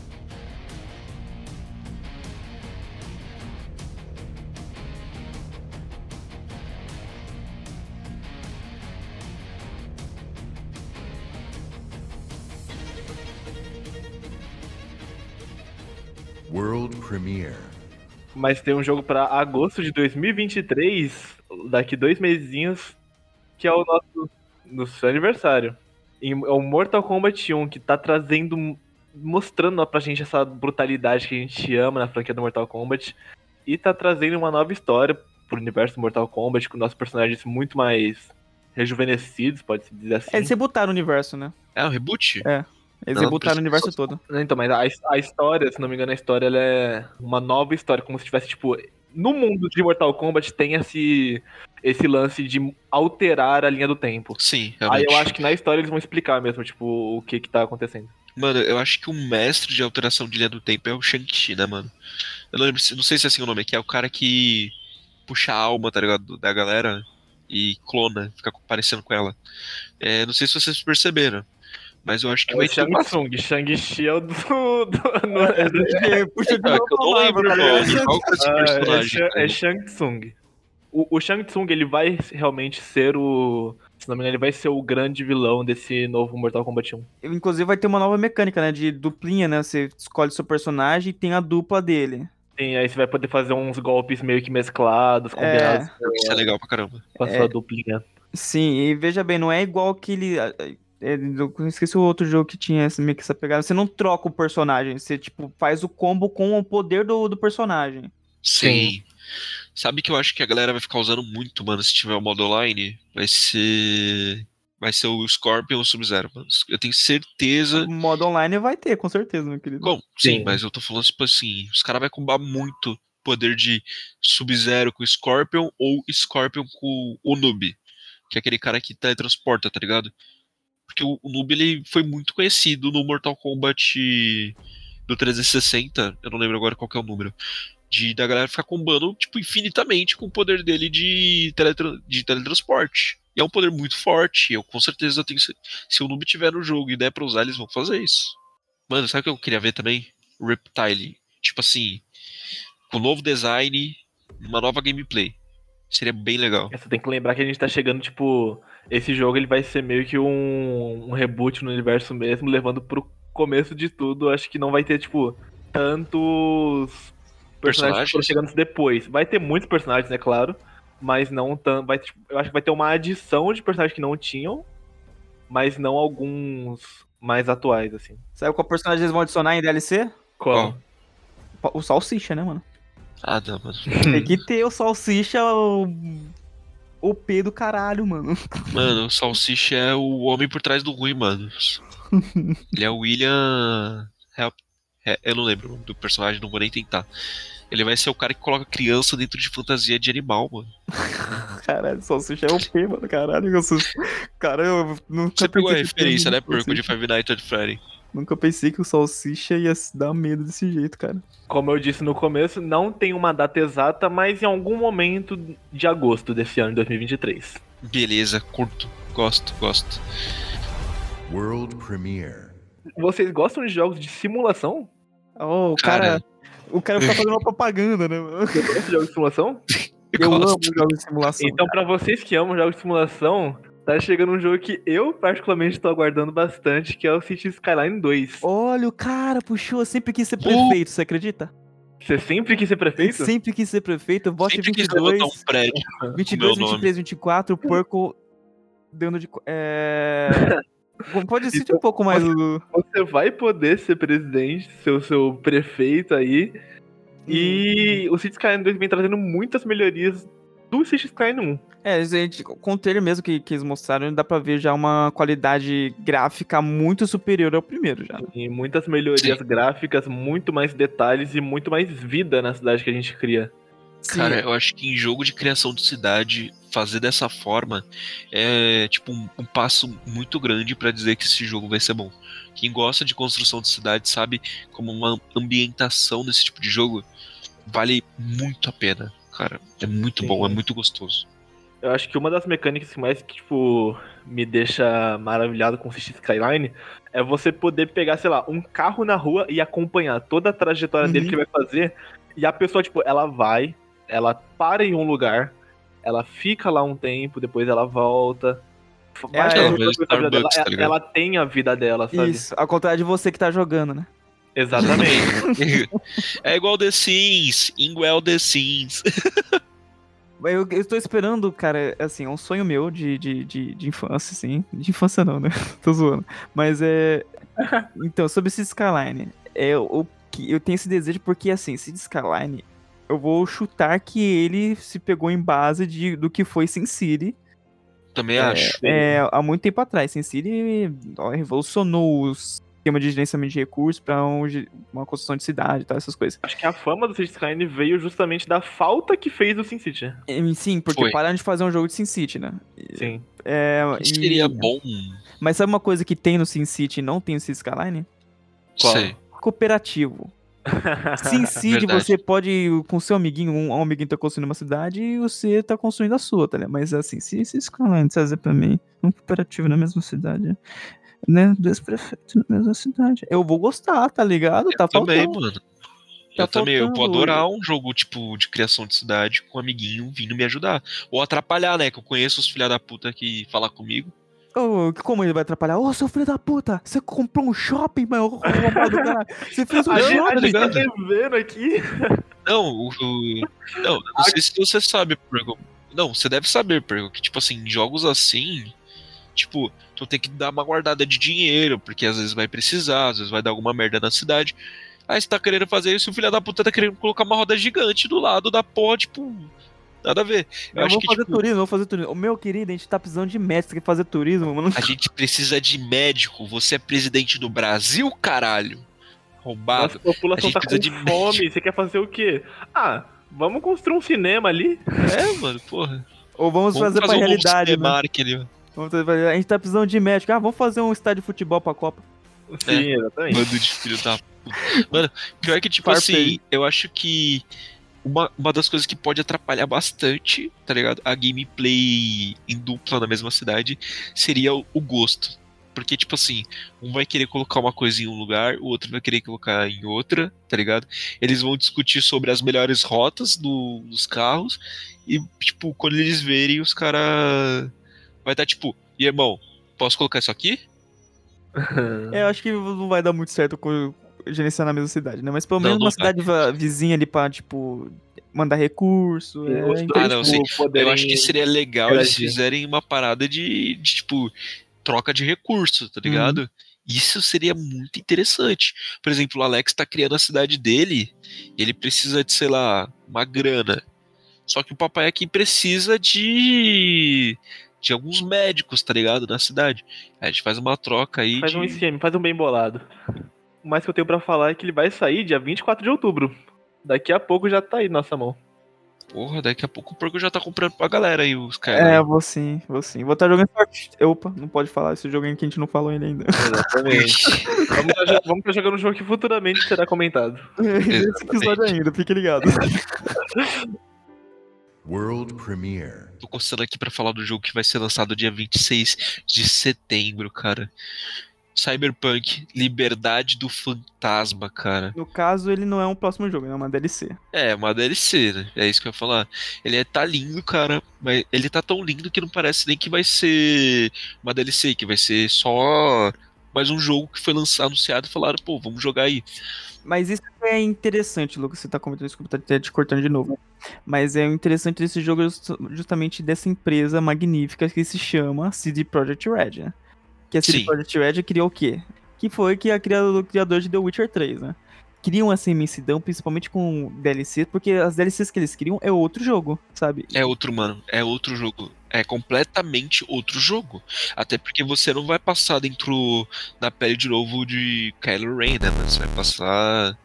World Premiere. Mas tem um jogo para agosto de 2023, daqui dois mesinhos, que é o nosso, nosso aniversário. é o Mortal Kombat 1, que tá trazendo, mostrando pra gente essa brutalidade que a gente ama na franquia do Mortal Kombat. E tá trazendo uma nova história pro universo do Mortal Kombat, com nossos personagens muito mais rejuvenescidos, pode-se dizer assim. É, eles rebootaram o universo, né? É, o reboot? É. Eles não, o universo todo. Então, mas a, a, história, se não me engano, a história é uma nova história, como se tivesse, tipo. No mundo de Mortal Kombat tem esse, esse lance de alterar a linha do tempo. Sim, realmente. Aí eu acho que na história eles vão explicar mesmo, tipo, o que que tá acontecendo. Mano, eu acho que o mestre de alteração de linha do tempo é o Shang-Chi, né, mano? Eu não, lembro, não sei se é assim o nome, que é o cara que puxa a alma, tá ligado, da galera e clona, fica parecendo com ela. É, não sei se vocês perceberam. Mas eu acho que é vai ter. Shang Tsung. Shang-Chi é o do. do no, é do é, puxa de é, eu não lembro o nome. É, é Shang Tsung. O, o Shang Tsung ele vai realmente ser o. Se não me engano, ele vai ser o grande vilão desse novo Mortal Kombat 1. Inclusive vai ter uma nova mecânica, né? De duplinha, né? Você escolhe seu personagem e tem a dupla dele. Sim, aí você vai poder fazer uns golpes meio que mesclados, combinados Isso é legal pra caramba. com a É. sua duplinha. Sim, e veja bem, não é igual aquele. É, eu esqueci o outro jogo que tinha essa, meio que essa pegada. Você não troca o personagem, você tipo faz o combo com o poder do, do personagem. Sim. Sabe que eu acho que a galera vai ficar usando muito, mano, se tiver o modo online? Vai ser. Vai ser o Scorpion ou o Sub-Zero, mano. Eu tenho certeza. O modo online vai ter, com certeza, meu querido. Bom, sim, Sim. mas eu tô falando, tipo assim, os caras vão combar muito poder de Sub-Zero com Scorpion ou Scorpion com o Noob, que é aquele cara que teletransporta, tá ligado? Porque o, o Noob, ele foi muito conhecido no Mortal Kombat do 360, eu não lembro agora qual é o número, de da galera ficar combando, tipo, infinitamente com o poder dele de, teletra de teletransporte. E é um poder muito forte, eu com certeza tenho... cer- Se o Noob tiver no jogo e der pra usar, eles vão fazer isso. Mano, sabe o que eu queria ver também? Reptile. Tipo assim, com novo design, uma nova gameplay. Seria bem legal. Você tem que lembrar que a gente tá chegando, tipo, esse jogo ele vai ser meio que um, um reboot no universo mesmo, levando pro começo de tudo. Acho que não vai ter, tipo, tantos personagens, Personagens? que foram chegando depois. Vai ter muitos personagens, é claro, mas não tanto. Vai, tipo, eu acho que vai ter uma adição de personagens que não tinham, mas não alguns mais atuais, assim. Sabe qual personagem eles vão adicionar em DLC? Qual? O Salsicha, né, mano? Ah, não, mano. Tem que ter o Salsicha, o. O P do caralho, mano. Mano, o Salsicha é o homem por trás do ruim, mano. Ele é o William. Help... é, Eu não lembro o nome do personagem, não vou nem tentar. Ele vai ser o cara que coloca criança dentro de fantasia de animal, mano. Caralho, Salsicha é o mano. Caralho, eu sou... Cara, eu nunca Você pegou a referência, né, Porco, de Five Nights at Freddy? Nunca pensei que o Salsicha ia se dar medo desse jeito, cara. Como eu disse no começo, não tem uma data exata, mas em algum momento de agosto desse ano, 2023. Beleza, curto. Gosto, gosto. World premiere. Vocês gostam de jogos de simulação? Oh, o cara. Cara. O cara fica fazendo uma propaganda, né, mano? Você gosta de jogos de simulação? Eu amo gosto. jogos de simulação. Então, pra vocês que amam jogos de simulação, tá chegando um jogo que eu particularmente tô aguardando bastante, que é o City Skyline 2. Olha, o cara puxou, sempre quis ser Oh. prefeito, você acredita? Você sempre quis ser prefeito? sempre quis ser prefeito, quis 22, levantar um prédio. 22, meu nome. 23, 24, o porco dando de. co- É... Pode assistir Então, um pouco mais o. Você vai poder ser presidente, ser o seu prefeito aí. E o City Skyline 2 vem trazendo muitas melhorias do Skyline 1. É, gente, com o trailer mesmo que, que eles mostraram, dá pra ver já uma qualidade gráfica muito superior ao primeiro já. E muitas melhorias gráficas, muito mais detalhes e muito mais vida na cidade que a gente cria. Sim, Cara, eu acho que em jogo de criação de cidade, fazer dessa forma é tipo um, um passo muito grande pra dizer que esse jogo vai ser bom. Quem gosta de construção de cidade sabe como uma ambientação desse tipo de jogo vale muito a pena, cara. É muito Sim. bom, é muito gostoso. Eu acho que uma das mecânicas que mais, tipo, me deixa maravilhado com o City Skyline é você poder pegar, sei lá, um carro na rua e acompanhar toda a trajetória dele Uhum. que ele vai fazer. E a pessoa, tipo, ela vai, ela para em um lugar, ela fica lá um tempo, depois ela volta. É, Faz ela tá ligado? ela tem a vida dela, sabe? Isso, ao contrário de você que tá jogando, né? Exatamente. é igual The Sims, igual The Sims. Eu, eu tô esperando, cara, assim, é um sonho meu de, de, de, de infância, assim. De infância não, né? tô zoando. Mas é. Então, sobre City Skyline, é o que eu tenho esse desejo porque, assim, City Skyline, eu vou chutar que ele se pegou em base de, do que foi Sin City Também acho. é, há muito tempo atrás. Sin City ó, revolucionou o esquema de gerenciamento de recursos pra um uma construção de cidade e tal, essas coisas. Acho que a fama do City Skyline veio justamente da falta que fez o Sin City. E, Sim, porque Foi. pararam de fazer um jogo de Sin City, né? Sim. É, e- seria bom. Mas sabe uma coisa que tem no Sin City e não tem no City Skyline? Qual? Sei. Cooperativo. Sin City, Verdade. você pode com seu amiguinho, um, um amiguinho tá construindo uma cidade e você tá construindo a sua, tá ligado? Mas assim, se City Skyline trazer pra mim um cooperativo na mesma cidade, né? Dois prefeitos na mesma cidade, eu vou gostar, tá ligado? Tá também, faltando. mano. Tá eu também, eu vou adorar um jogo, tipo, de criação de cidade com um amiguinho vindo me ajudar. Ou atrapalhar, né? Que eu conheço os filha da puta que falam comigo. Ô, como ele vai atrapalhar? Ô, seu filho da puta, você comprou um shopping, meu arrombado, cara. Você fez um A gente, a shopping. gente tá devendo aqui. Não, o, o- não, não sei se você sabe, Pergo. Não, você deve saber, Pergo, que, tipo assim, jogos assim, tipo, tu tem que dar uma guardada de dinheiro, porque às vezes vai precisar, às vezes vai dar alguma merda na cidade. Aí você tá querendo fazer isso e o filho da puta tá querendo colocar uma roda gigante do lado da porra, tipo, nada a ver. Eu Eu acho vou que, fazer tipo, turismo, vou fazer turismo. O meu querido, a gente tá precisando de médico, você quer fazer turismo, mano. a gente precisa de médico. Você é presidente do Brasil, caralho? Roubado. Nossa população A gente tá com precisa de fome. Você quer fazer o quê? Ah, vamos construir um cinema ali. É, mano, porra. Ou vamos, Vamos fazer pra um novo realidade, né? Cinemark ali, A gente tá precisando de médico. Ah, vamos fazer um estádio de futebol pra Copa. Sim, exatamente. Bando de filho da puta. Mano, pior que, tipo Farpei. assim, eu acho que uma, uma das coisas que pode atrapalhar bastante, tá ligado? A gameplay em dupla na mesma cidade seria o, o gosto. Porque, tipo assim, um vai querer colocar uma coisa em um lugar, o outro vai querer colocar em outra, tá ligado? Eles vão discutir sobre as melhores rotas do- dos carros e, tipo, quando eles verem, os caras. Vai estar tipo, e irmão, posso colocar isso aqui? É, eu acho que não vai dar muito certo com gerenciar na mesma cidade, né? Mas pelo Não, menos não uma vai. cidade vizinha ali pra, tipo, mandar recurso. É, então, Ah, não, sim. poderem Eu acho que seria legal eles interagir. fizerem uma parada de, de, tipo, troca de recursos, tá ligado? Isso seria muito interessante. Por exemplo, o Alex tá criando a cidade dele, e ele precisa de, sei lá, uma grana. Só que o papai aqui precisa de de alguns médicos, tá ligado? Na cidade. Aí a gente faz uma troca aí Faz de... um esquema, faz um bem bolado. O mais que eu tenho pra falar é que ele vai sair dia 24 de outubro. Daqui a pouco já tá aí na nossa mão. Porra, daqui a pouco o Porco já tá comprando pra galera aí os É, caras. vou sim, vou sim. Vou estar jogando. Opa, não pode falar esse jogo aí que a gente não falou ele ainda. Exatamente. vamos estar vamos tá jogando um jogo que futuramente será comentado. Esse episódio ainda, fique ligado. World premiere. Tô coçando aqui pra falar do jogo que vai ser lançado dia 26 de setembro, cara. Cyberpunk, Liberdade do Fantasma, cara. No caso, ele não é um próximo jogo, ele é uma DLC. É, uma DLC, né? É isso que eu ia falar. Ele é, tá lindo, cara, mas ele tá tão lindo que não parece nem que vai ser uma DLC, que vai ser só mais um jogo que foi lançado, anunciado e falaram, pô, vamos jogar aí. Mas isso é interessante, Lucas, você tá comentando, desculpa, tá te cortando de novo. Mas é interessante desse jogo just- justamente dessa empresa magnífica que se chama CD Projekt Red, né? Que a CD Sim. Projekt Red criou o quê? Que foi que a criador, o criador de The Witcher 3, né? Criam essa imensidão, principalmente com DLC, porque as DLCs que eles criam é outro jogo, sabe? É outro, mano. É outro jogo. É completamente outro jogo. Até porque você não vai passar dentro da pele de novo de Kylo Ren, né? mano? Você vai passar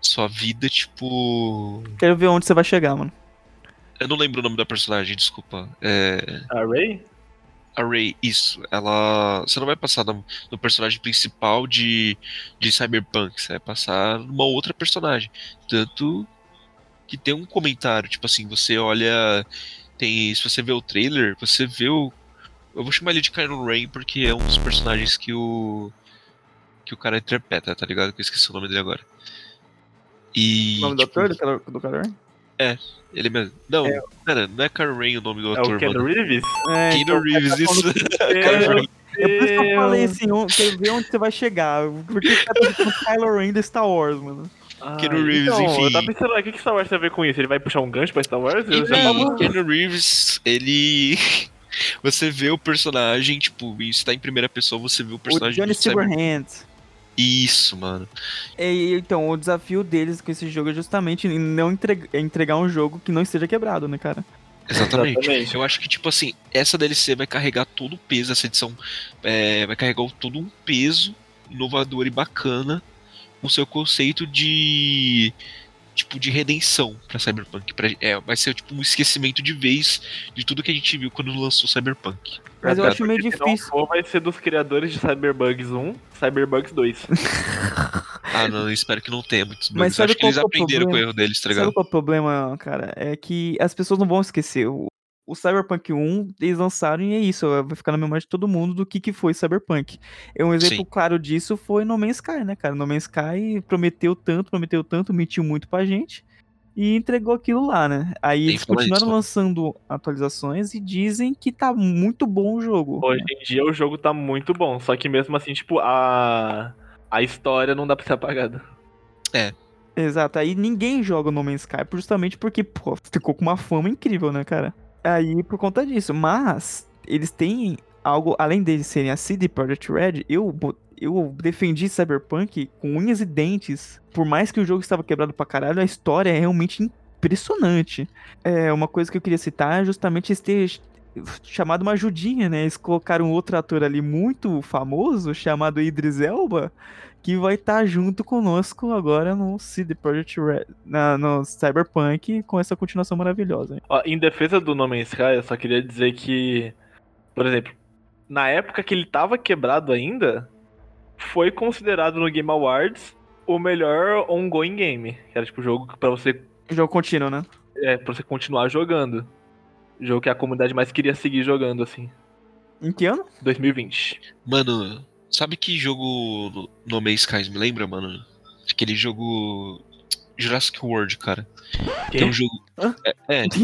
sua vida, tipo. Quero ver onde você vai chegar, mano. Eu não lembro o nome da personagem, desculpa. É. A Ray? A Rey, isso. Ela. Você não vai passar no, no personagem principal de, de Cyberpunk. Você vai passar numa outra personagem. Tanto que tem um comentário, tipo assim, você olha. Tem. Se você vê o trailer, você vê o. Eu vou chamar ele de Kylo Ren porque é um dos personagens que o. Que o cara interpreta, tá ligado? Que eu esqueci o nome dele agora. E. O nome tipo, do ator, do do cara? Ele mesmo. Não, pera, não é Kylo Ren o nome do É ator, o Ken mano. Reeves? É, Keanu Reeves, isso. É por isso que eu falei assim, quero ver onde você vai chegar. Porque você tá pensando Kylo Ren do Star Wars, mano. Keanu Reeves, então, enfim. Eu tava pensando, ah, o que que Star Wars tem a ver com isso? Ele vai puxar um gancho pra Star Wars? Eu já Enfim, tava... Keanu Reeves, ele. Você vê o personagem, tipo, isso tá em primeira pessoa, você vê o O personagem Johnny do Cyber- Silverhand. Isso, mano. É, e, então, o desafio deles com esse jogo é justamente em não entregar, entregar um jogo que não esteja quebrado, né, cara? Exatamente. Exatamente. Eu acho que, tipo assim, essa DLC vai carregar todo o peso, essa edição é, vai carregar todo um peso inovador e bacana o seu conceito de. Tipo, de redenção pra Cyberpunk. Pra, é, vai ser tipo um esquecimento de vez de tudo que a gente viu quando lançou Cyberpunk. Mas eu acho meio porque Se difícil. não for, vai ser dos criadores de Cyberbugs 1, Cyberbugs 2. Ah, não, eu espero que não tenha muitos bugs. Mas sabe acho que eles qual que é o aprenderam com o problema? erro deles, tá Sabe ligado? qual é o problema, cara? É que as pessoas não vão esquecer. O, o Cyberpunk 1, eles lançaram e é isso, vai ficar na memória de todo mundo do que, que foi Cyberpunk. É um exemplo Sim. claro disso foi No Man's Sky, né, cara? No Man's Sky prometeu tanto, prometeu tanto, mentiu muito pra gente e entregou aquilo lá, né? Aí eles continuaram né? lançando atualizações e dizem que tá muito bom o jogo. Hoje em dia o jogo tá muito bom, só que mesmo assim, tipo, a. A história não dá pra ser apagada. Exato, aí ninguém joga o No Man's Sky justamente porque, pô, ficou com uma fama incrível, né, cara? Aí por conta disso, mas eles têm algo, além deles serem a CD Projekt Red, eu, eu defendi Cyberpunk com unhas e dentes. Por mais que o jogo estava quebrado pra caralho, a história é realmente impressionante. É, uma coisa que eu queria citar é justamente esse ter chamado uma ajudinha, né? Eles colocaram outro ator ali muito famoso, chamado Idris Elba, que vai estar junto conosco agora no CD Projekt Red, na, no Cyberpunk, com essa continuação maravilhosa. Ó, em defesa do No Man's Sky, eu só queria dizer que, por exemplo, na época que ele tava quebrado ainda, foi considerado no Game Awards o melhor ongoing game. Que era tipo jogo pra você, Jogo contínuo, né? é, pra você continuar jogando. Jogo que a comunidade mais queria seguir jogando, assim. Em que ano? 2020. Mano, sabe que jogo no- Man's Skies me lembra, mano? Aquele jogo Jurassic World, cara. Que é um jogo. Hã? É, é.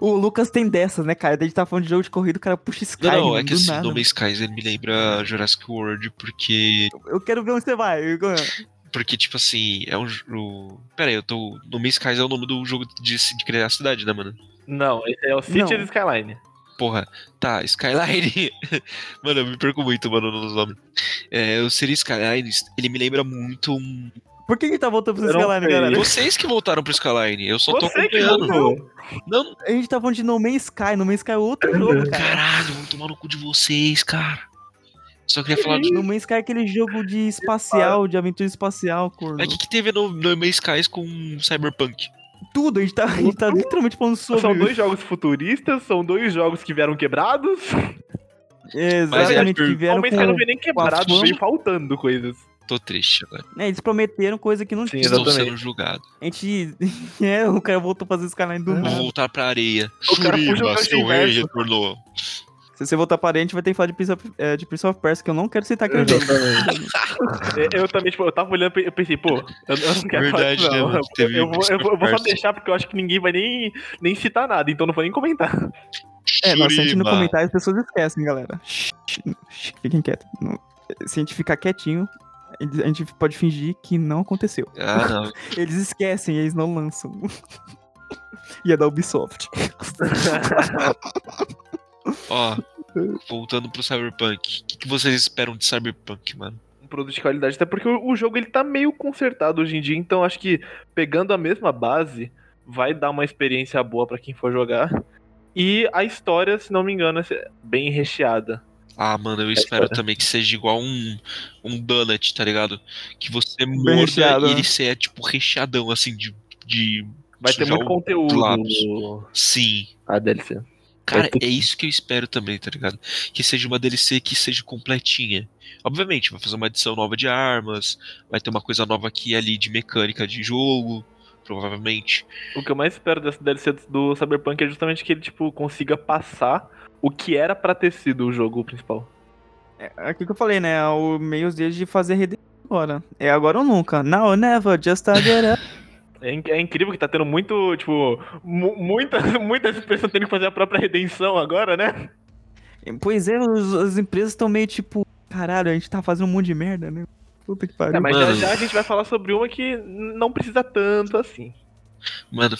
O Lucas tem dessas, né, cara? A gente tá falando de jogo de corrida, o cara puxa Sky, Não, não, é que do assim, nada. No Man's Skies ele me lembra Jurassic World porque. Eu quero ver onde você vai. Porque, tipo assim, é um jogo. Pera aí, eu tô. No Man's Skies é o nome do jogo de, de criar a cidade, né, mano? Não, esse é o Cities Não. Skyline. Porra, tá, Skyline. mano, eu me perco muito, mano, nos nomes. É, o City Skyline, ele me lembra muito um. Por que que tá voltando pro não Skyline, galera? Vocês que voltaram pro Skyline, eu só tô Você que acompanhando. voltou. Não, A gente tá falando de No Man's Sky. No Man's Sky é outro jogo, cara. caralho, vou tomar no cu de vocês, cara. Só queria falar de. No Man's Sky é aquele jogo de espacial, de aventura espacial, corno. Mas o que, que teve no, no Man's Skies com Cyberpunk? Tudo, a gente tá, a gente tá literalmente falando sobre São dois jogos futuristas, são dois jogos que vieram quebrados. Exatamente, Mas é, que vieram Man's Sky não veio nem quebrado, veio faltando coisas. Tô triste agora. né, eles prometeram coisa que não Sim, tinha. Estou exatamente. sendo julgado. A gente... É, o cara voltou a fazer Skyline do Vou nada. voltar pra areia. O cara puxa o Shuriba, seu rei retornou. Se você voltar para a gente, vai ter que falar de Prince of, é, de Prince of Persia, que eu não quero citar aquele jogo. É, Eu também, tipo, eu tava olhando e eu pensei, pô, eu, eu não quero Verdade, falar né, isso, não. Teve eu, vou, eu, vou, eu vou só deixar porque eu acho que ninguém vai nem, nem citar nada, então não vou nem comentar. É, não, se a gente não comentar, as pessoas esquecem, galera. Fiquem quietos. Se a gente ficar quietinho, a gente pode fingir que não aconteceu. Ah, não. Eles esquecem, eles não lançam. E é da Ubisoft. Ó, voltando pro Cyberpunk. O que, que vocês esperam de Cyberpunk, mano? Um produto de qualidade, até porque o, o jogo ele tá meio consertado hoje em dia, então acho que pegando a mesma base, vai dar uma experiência boa pra quem for jogar. E a história, se não me engano, é bem recheada. Ah, mano, eu espero também que seja igual um, um donut, tá ligado? Que você morda recheado, e né? ele seja, tipo, recheadão, assim, de... de Vai ter muito conteúdo lábios. Sim. a DLC. Cara, ter- é isso que eu espero também, tá ligado? Que seja uma DLC que seja completinha. Obviamente, vai fazer uma edição nova de armas, vai ter uma coisa nova aqui e ali de mecânica de jogo, provavelmente. O que eu mais espero dessa DLC do Cyberpunk é justamente que ele, tipo, consiga passar o que era pra ter sido o jogo principal. É aquilo que eu falei, né? O meio deles de fazer redenção agora. É agora ou nunca. Now or never, just a get up. É, é incrível que tá tendo muito, tipo, mu muita, muitas empresas tendo que fazer a própria redenção agora, né? Pois é, os- as empresas estão meio tipo, caralho, a gente tá fazendo um monte de merda, né? Puta que pariu. É, mas Mano. já, já a gente vai falar sobre uma que não precisa tanto assim. Mano,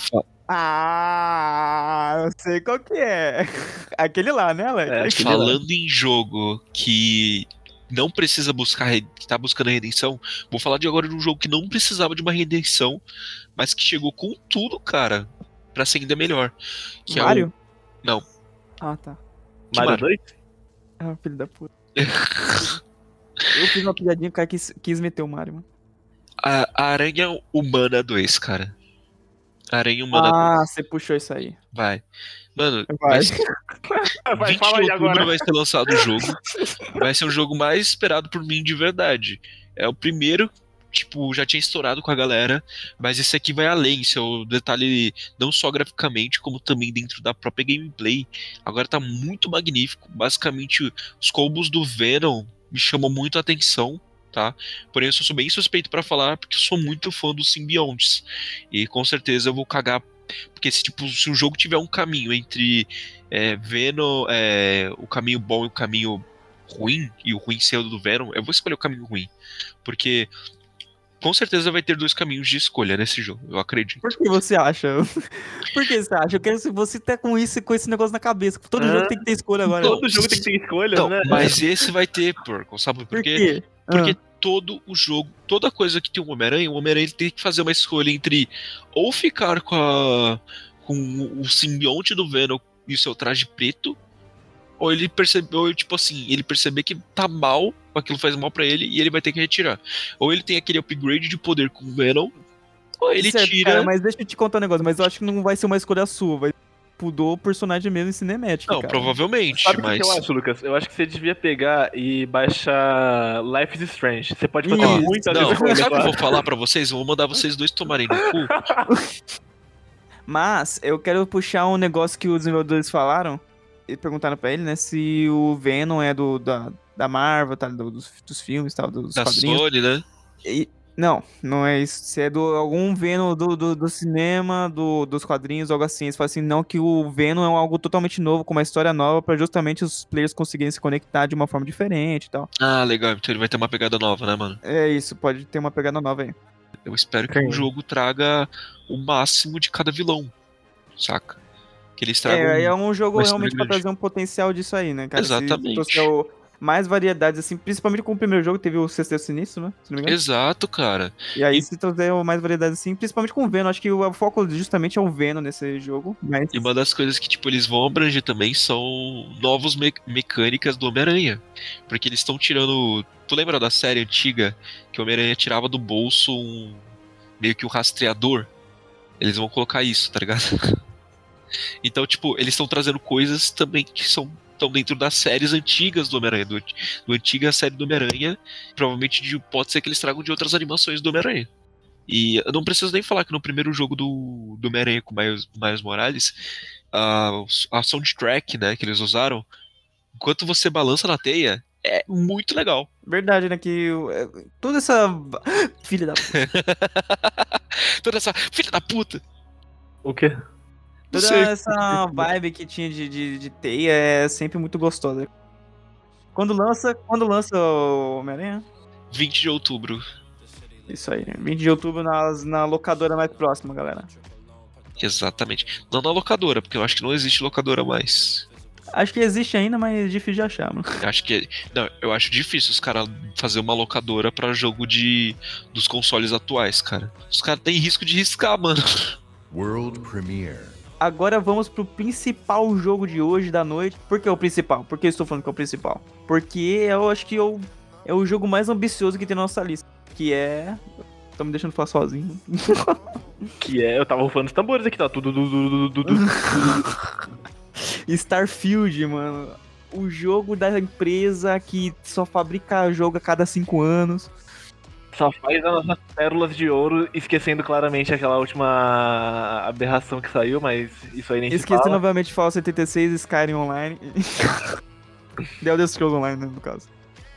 Ah, eu sei qual que é. Aquele lá, né, Alex? É, aquele lá. falando em jogo que não precisa buscar, que tá buscando a redenção, vou falar de agora de um jogo que não precisava de uma redenção, mas que chegou com tudo, cara, pra ser ainda melhor. Que Mario? É o... Não. Ah, tá. Que Mario Mario? 2? Ah, filho da puta. Eu fiz uma piadinha, o cara quis, quis meter o Mario, mano. A, a Aranha Humana 2, cara. Aranha Humana 2. Ah, você puxou isso aí. Vai. Mano, Vai. vai. Vai, 20 fala de outubro agora. vai ser lançado o jogo. Vai ser o jogo mais esperado por mim de verdade. É o primeiro, tipo, já tinha estourado com a galera, mas esse aqui vai além. Seu detalhe, não só graficamente, como também dentro da própria gameplay. Agora tá muito magnífico. Basicamente, os combos do Venom me chamam muito a atenção. Tá? Porém, eu sou bem suspeito pra falar porque eu sou muito fã dos simbiontes. E com certeza eu vou cagar. Porque se, tipo, se o jogo tiver um caminho entre é, Venom, é, o caminho bom e o caminho ruim, e o ruim ser o do Venom, eu vou escolher o caminho ruim. Porque com certeza vai ter dois caminhos de escolha nesse jogo, eu acredito. Por que você acha? Por que você acha? Eu quero que você tá com isso com esse negócio na cabeça. Todo Ah. jogo tem que ter escolha agora. Todo jogo tem que ter escolha, Não, né? mas esse vai ter, porco, sabe por Por quê? quê? Porque Ah, todo o jogo, toda coisa que tem o Homem-Aranha, o Homem-Aranha ele tem que fazer uma escolha entre ou ficar com, a, com o simbionte do Venom e o seu traje preto, ou ele percebeu, tipo assim, ele perceber que tá mal, aquilo faz mal pra ele e ele vai ter que retirar. Ou ele tem aquele upgrade de poder com o Venom, ou ele certo, tira. cara, mas deixa eu te contar um negócio, mas eu acho que não vai ser uma escolha sua, vai mudou o personagem mesmo em cinemática. Não, cara. provavelmente, Sabe o mas. que eu acho, Lucas? Eu acho que você devia pegar e baixar Life is Strange. Você pode fazer muitas Não, sabe o que eu vou falar pra vocês? Eu vou mandar vocês dois tomarem no cu. Mas eu quero puxar um negócio que os desenvolvedores falaram. E perguntaram pra ele, né, se o Venom é do, da, da Marvel, tá, do- dos, dos filmes e tal, dos Da quadrinhos. Sony, né? E- não, não é isso. Se é do algum Venom do, do, do cinema, do, dos quadrinhos, algo assim. Eles falam assim, não, que o Venom é algo totalmente novo, com uma história nova, pra justamente os players conseguirem se conectar de uma forma diferente e tal. Ah, legal. Então ele vai ter uma pegada nova, né, mano? É isso, pode ter uma pegada nova aí. Eu espero que Sim. o jogo traga o máximo de cada vilão, saca? Que eles tragam. É, é um jogo realmente pra trazer um potencial disso aí, né, cara? Se Exatamente. trouxer o- mais variedades, assim, principalmente com o primeiro jogo, teve o Sexteto Sinistro, né? Se não me engano. Exato, cara. E aí, se trouxer mais variedades, assim, principalmente com o Venom, acho que o foco justamente é o Venom nesse jogo. Mas... E uma das coisas que, tipo, eles vão abranger também são novos me- mecânicas do Homem-Aranha. Porque eles estão tirando. Tu lembra da série antiga que o Homem-Aranha tirava do bolso um. meio que um rastreador? Eles vão colocar isso, tá ligado? Então, tipo, eles estão trazendo coisas também que são estão dentro das séries antigas do Homem-Aranha, do, do antiga série do Homem-Aranha. Provavelmente de- pode ser que eles tragam de outras animações do Homem-Aranha. E eu não preciso nem falar que no primeiro jogo do, do Homem-Aranha com o Miles, Miles Morales, a, a soundtrack né, que eles usaram, enquanto você balança na teia, é muito legal. Verdade, né? Que é, toda essa. Filha da. Toda essa filha da puta. O quê? Toda sei. essa vibe que tinha de, de, de teia é sempre muito gostosa. Quando lança, quando lança o Homem-Aranha? 20 de outubro. Isso aí, 20 de outubro nas, na locadora mais próxima, galera. Exatamente. Não na locadora, porque eu acho que não existe locadora mais. Acho que existe ainda, mas é difícil de achar, mano. Acho que. Não, eu acho difícil os caras fazer uma locadora pra jogo de dos consoles atuais, cara. Os caras têm risco de riscar, mano. World premiere. Agora vamos pro principal jogo de hoje da noite. Por que é o principal? Por que eu estou falando que é o principal? Porque eu acho que eu, é o jogo mais ambicioso que tem na nossa lista. Que é. Tá me deixando falar sozinho. Que é, eu tava rufando os tambores aqui, tá tudo. Starfield, mano. O jogo da empresa que só fabrica jogo a cada cinco anos. Só faz as nossas pérolas de ouro, esquecendo claramente aquela última aberração que saiu, mas isso aí nem se Esqueci fala. novamente Fallout 76, Skyrim Online. The Elder Scrolls Online, né, no caso.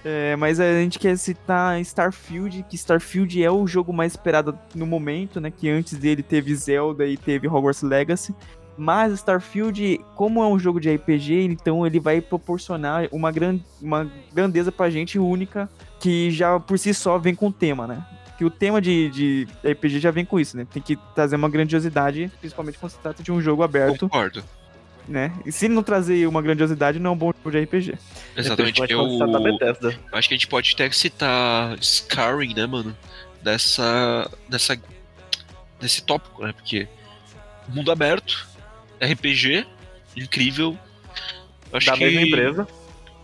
É, mas a gente quer citar Starfield, que Starfield é o jogo mais esperado no momento, né? Que antes dele teve Zelda e teve Hogwarts Legacy. Mas Starfield, como é um jogo de RPG, então ele vai proporcionar uma, gran uma grandeza pra gente única, que já por si só vem com o tema, né? Que o tema de, de RPG já vem com isso, né? Tem que trazer uma grandiosidade, principalmente quando se trata de um jogo aberto Concordo. né? E se não trazer uma grandiosidade, não é um bom jogo de RPG. Exatamente. Eu acho que a gente pode até citar Skyrim, né, mano? Dessa. dessa. desse tópico, né? Porque mundo aberto, RPG, incrível. Eu Acho Da que mesma empresa.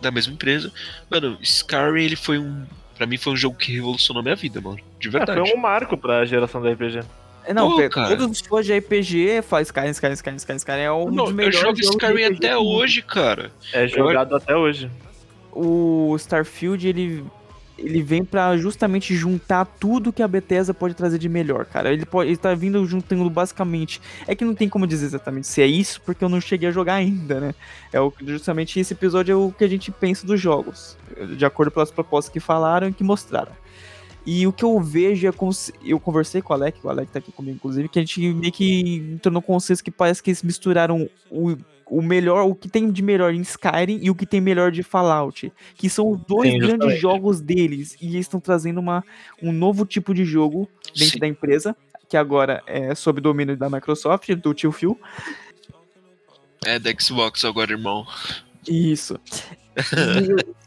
da mesma empresa. Mano, Skyrim, ele foi um. Pra mim, foi um jogo que revolucionou minha vida, mano. De É, verdade. foi um marco pra geração da RPG. É, Não, Pô, todos os fãs de RPG faz Skyrim, Skyrim, Skyrim, Skyrim, Skyrim. É um Não, dos eu melhores jogo jogos de Skyrim até hoje, cara. É jogado até hoje. O Starfield, ele, ele vem pra justamente juntar tudo que a Bethesda pode trazer de melhor, cara. Ele, pode, ele tá vindo juntando basicamente... É que não tem como dizer exatamente se é isso, porque eu não cheguei a jogar ainda, né? É o, justamente esse episódio é o que a gente pensa dos jogos, de acordo pelas propostas que falaram e que mostraram. E o que eu vejo é como se, Eu conversei com o Alec, o Alec tá aqui comigo, inclusive, que a gente meio que entrou no consenso que parece que eles misturaram o, o melhor, o que tem de melhor em Skyrim e o que tem melhor de Fallout, que são os dois Sim, grandes justamente. jogos deles e eles estão trazendo uma, um novo tipo de jogo dentro Sim. da empresa, que agora é sob domínio da Microsoft, do tio Phil. É da Xbox agora, irmão. Isso.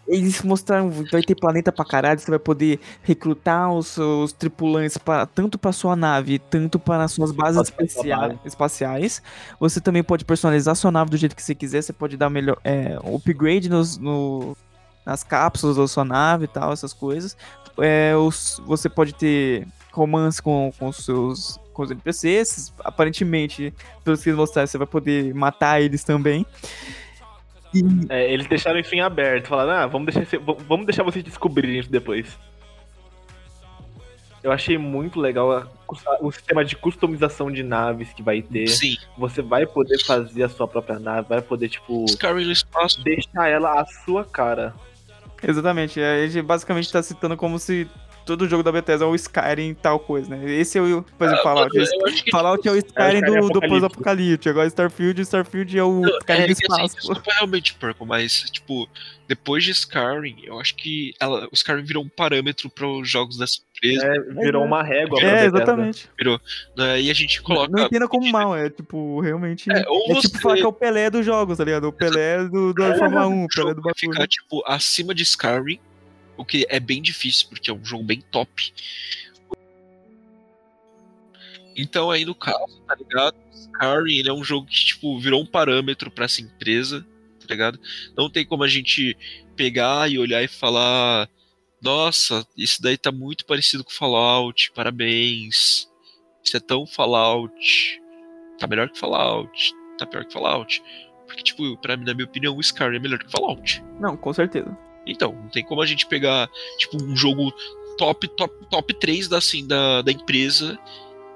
Eles mostraram, vai ter planeta pra caralho, você vai poder recrutar os seus tripulantes para tanto para sua nave, tanto para suas bases Pode ser sua espacia- espaciais. Você também pode personalizar sua nave do jeito que você quiser, você pode dar melhor é, upgrade nos, no- nas cápsulas da sua nave e tal, essas coisas. É, os- você pode ter romance com, com seus com os NPCs. Aparentemente, pelo que eles mostraram, você vai poder matar eles também. É, eles deixaram isso em aberto, falaram, ah, vamos deixar, vamos deixar vocês descobrirem isso depois. Eu achei muito legal a- o sistema de customização de naves que vai ter. Sim, Você vai poder fazer a sua própria nave, vai poder, tipo, deixar ela à sua cara. Exatamente, a gente basicamente tá citando como se todo jogo da Bethesda é o Skyrim tal coisa, né? Esse é o, por exemplo, Fallout. Eu acho que, Fallout é o Skyrim Skyrim do, do apocalíptico. pós-apocalíptico, agora Starfield, Starfield é o Não, Skyrim é do assim, espaço. desculpa realmente, Purple, mas, tipo, depois de Skyrim, eu acho que ela, o Skyrim virou um parâmetro para os jogos dessa empresa. É, virou uma régua É, exatamente. né, e a gente coloca. Não entenda como mal, é tipo, realmente. É, É, ou tipo você- falar que é o Pelé dos jogos, tá ligado? O Pelé do, da É, Fórmula 1, o Pelé do bagulho. ficar, tipo, acima de Skyrim, o que é bem difícil, porque é um jogo bem top. Então aí no caso, tá ligado? Skyrim, ele é um jogo que, tipo, virou um parâmetro pra essa empresa, tá ligado? Não tem como a gente pegar e olhar e falar nossa, isso daí tá muito parecido com Fallout, parabéns. Isso é tão Fallout. Tá melhor que Fallout, tá pior que Fallout. Porque, tipo, pra mim, na minha opinião, o Skyrim é melhor que Fallout. Não, com certeza. Então, não tem como a gente pegar, tipo, um jogo top, top, top 3 da, assim, da, da empresa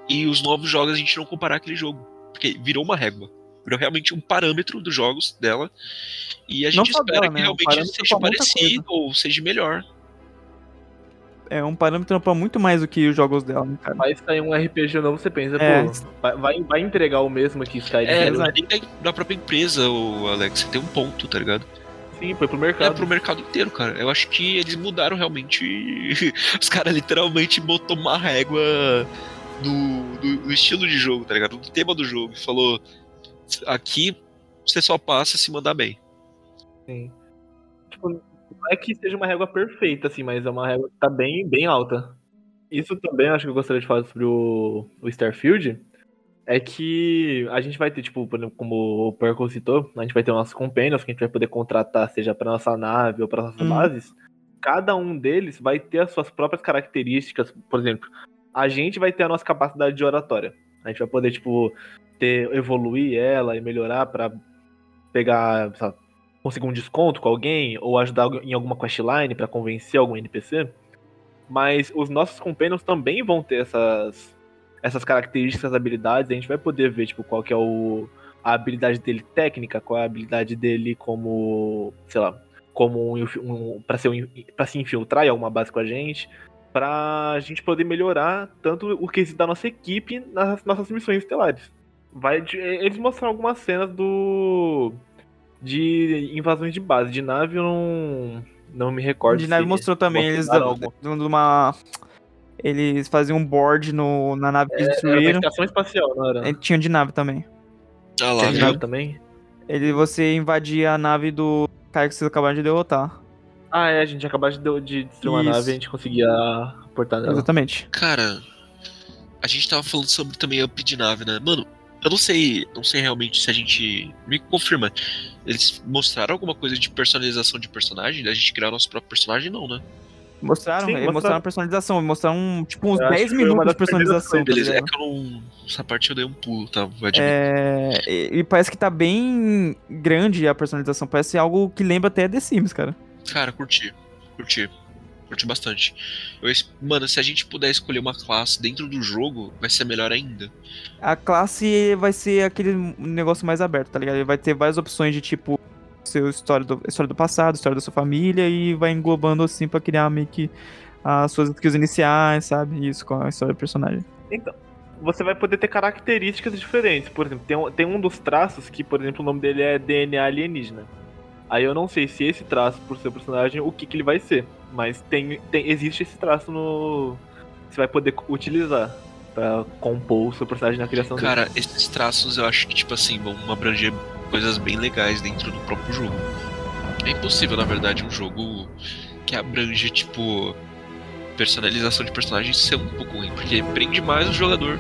e os novos jogos a gente não comparar aquele jogo. Porque virou uma régua. Virou realmente um parâmetro dos jogos dela. E a Não gente só espera dela, que né? Realmente seja parecido ou seja melhor. É um parâmetro pra muito mais do que os jogos dela, né, cara? Vai sair um RPG novo, você pensa, É. pô, vai- vai, entregar o mesmo que Skyrim. É, não é nem da, da própria empresa, o Alex. Tem um ponto, tá ligado? Sim, foi pro É mercado. pro mercado inteiro, cara. Eu acho que eles mudaram realmente. Os caras literalmente botou uma régua no, no- no estilo de jogo, tá ligado? No tema do jogo. Falou: aqui você só passa se mandar bem. Sim. Tipo, não é que seja uma régua perfeita, assim, mas é uma régua que tá bem, bem alta. Isso também eu acho que eu gostaria de falar sobre o, o Starfield. É que a gente vai ter, tipo, como o Perco citou, a gente vai ter nossos companions que a gente vai poder contratar, seja pra nossa nave ou pra nossas Hum. bases. Cada um deles vai ter as suas próprias características. Por exemplo, a gente vai ter a nossa capacidade de oratória. A gente vai poder, tipo, ter, evoluir ela e melhorar pra pegar, lá, conseguir um desconto com alguém ou ajudar em alguma questline pra convencer algum NPC. Mas os nossos companions também vão ter essas essas características, habilidades, a gente vai poder ver tipo qual que é o a habilidade dele técnica, qual é a habilidade dele como, sei lá, como um, um para ser um, para se infiltrar em alguma base com a gente, pra gente poder melhorar tanto o quesito da nossa equipe nas nossas missões estelares. Vai eles mostraram algumas cenas do de invasões de base. De nave eu não, não me recordo. De nave mostrou também, eles dando uma. Eles faziam um board no, na nave que eles Era uma destruíram. estação espacial, não era? É, Tinha de nave também. Ah lá, Tinha de nave também? Ele, você invadia a nave do cara que vocês acabaram de derrotar. Ah, é, a gente acabou de, de destruir uma nave e a gente conseguia portar nela. Exatamente. Cara, a gente tava falando sobre também up de nave, né? Mano, eu não sei, não sei realmente se a gente. Me confirma. Eles mostraram alguma coisa de personalização de personagem? Da gente criar nosso próprio personagem, não, né? Mostraram, Sim, eles mostraram. mostraram a personalização, mostraram um, tipo uns Eu acho 10 que foi uma minutos de personalização. tá Beleza, é ligado? que eu não. Essa parte eu dei um pulo, tá? É, e, e parece que tá bem grande a personalização. Parece algo que lembra até The Sims, cara. Cara, curti. Curti. Curti bastante. Eu mano, se a gente puder escolher uma classe dentro do jogo, vai ser melhor ainda. A classe vai ser aquele negócio mais aberto, tá ligado? Ele vai ter várias opções de tipo seu história do, história do passado, história da sua família e vai englobando assim pra criar meio que as suas skills iniciais, sabe? Isso com a história do personagem. você vai poder ter características diferentes. Por exemplo, tem um, tem um dos traços que, por exemplo, o nome dele é DNA alienígena. Aí eu não sei se esse traço, por seu personagem, o que, que ele vai ser. Mas tem, tem existe esse traço no. Você vai poder utilizar pra compor o seu personagem na criação Cara, dele. esses traços eu acho que, tipo assim, vão abranger coisas bem legais dentro do próprio jogo. É impossível, na verdade, um jogo que abrange, tipo, personalização de personagens ser um pouco ruim, porque prende mais o jogador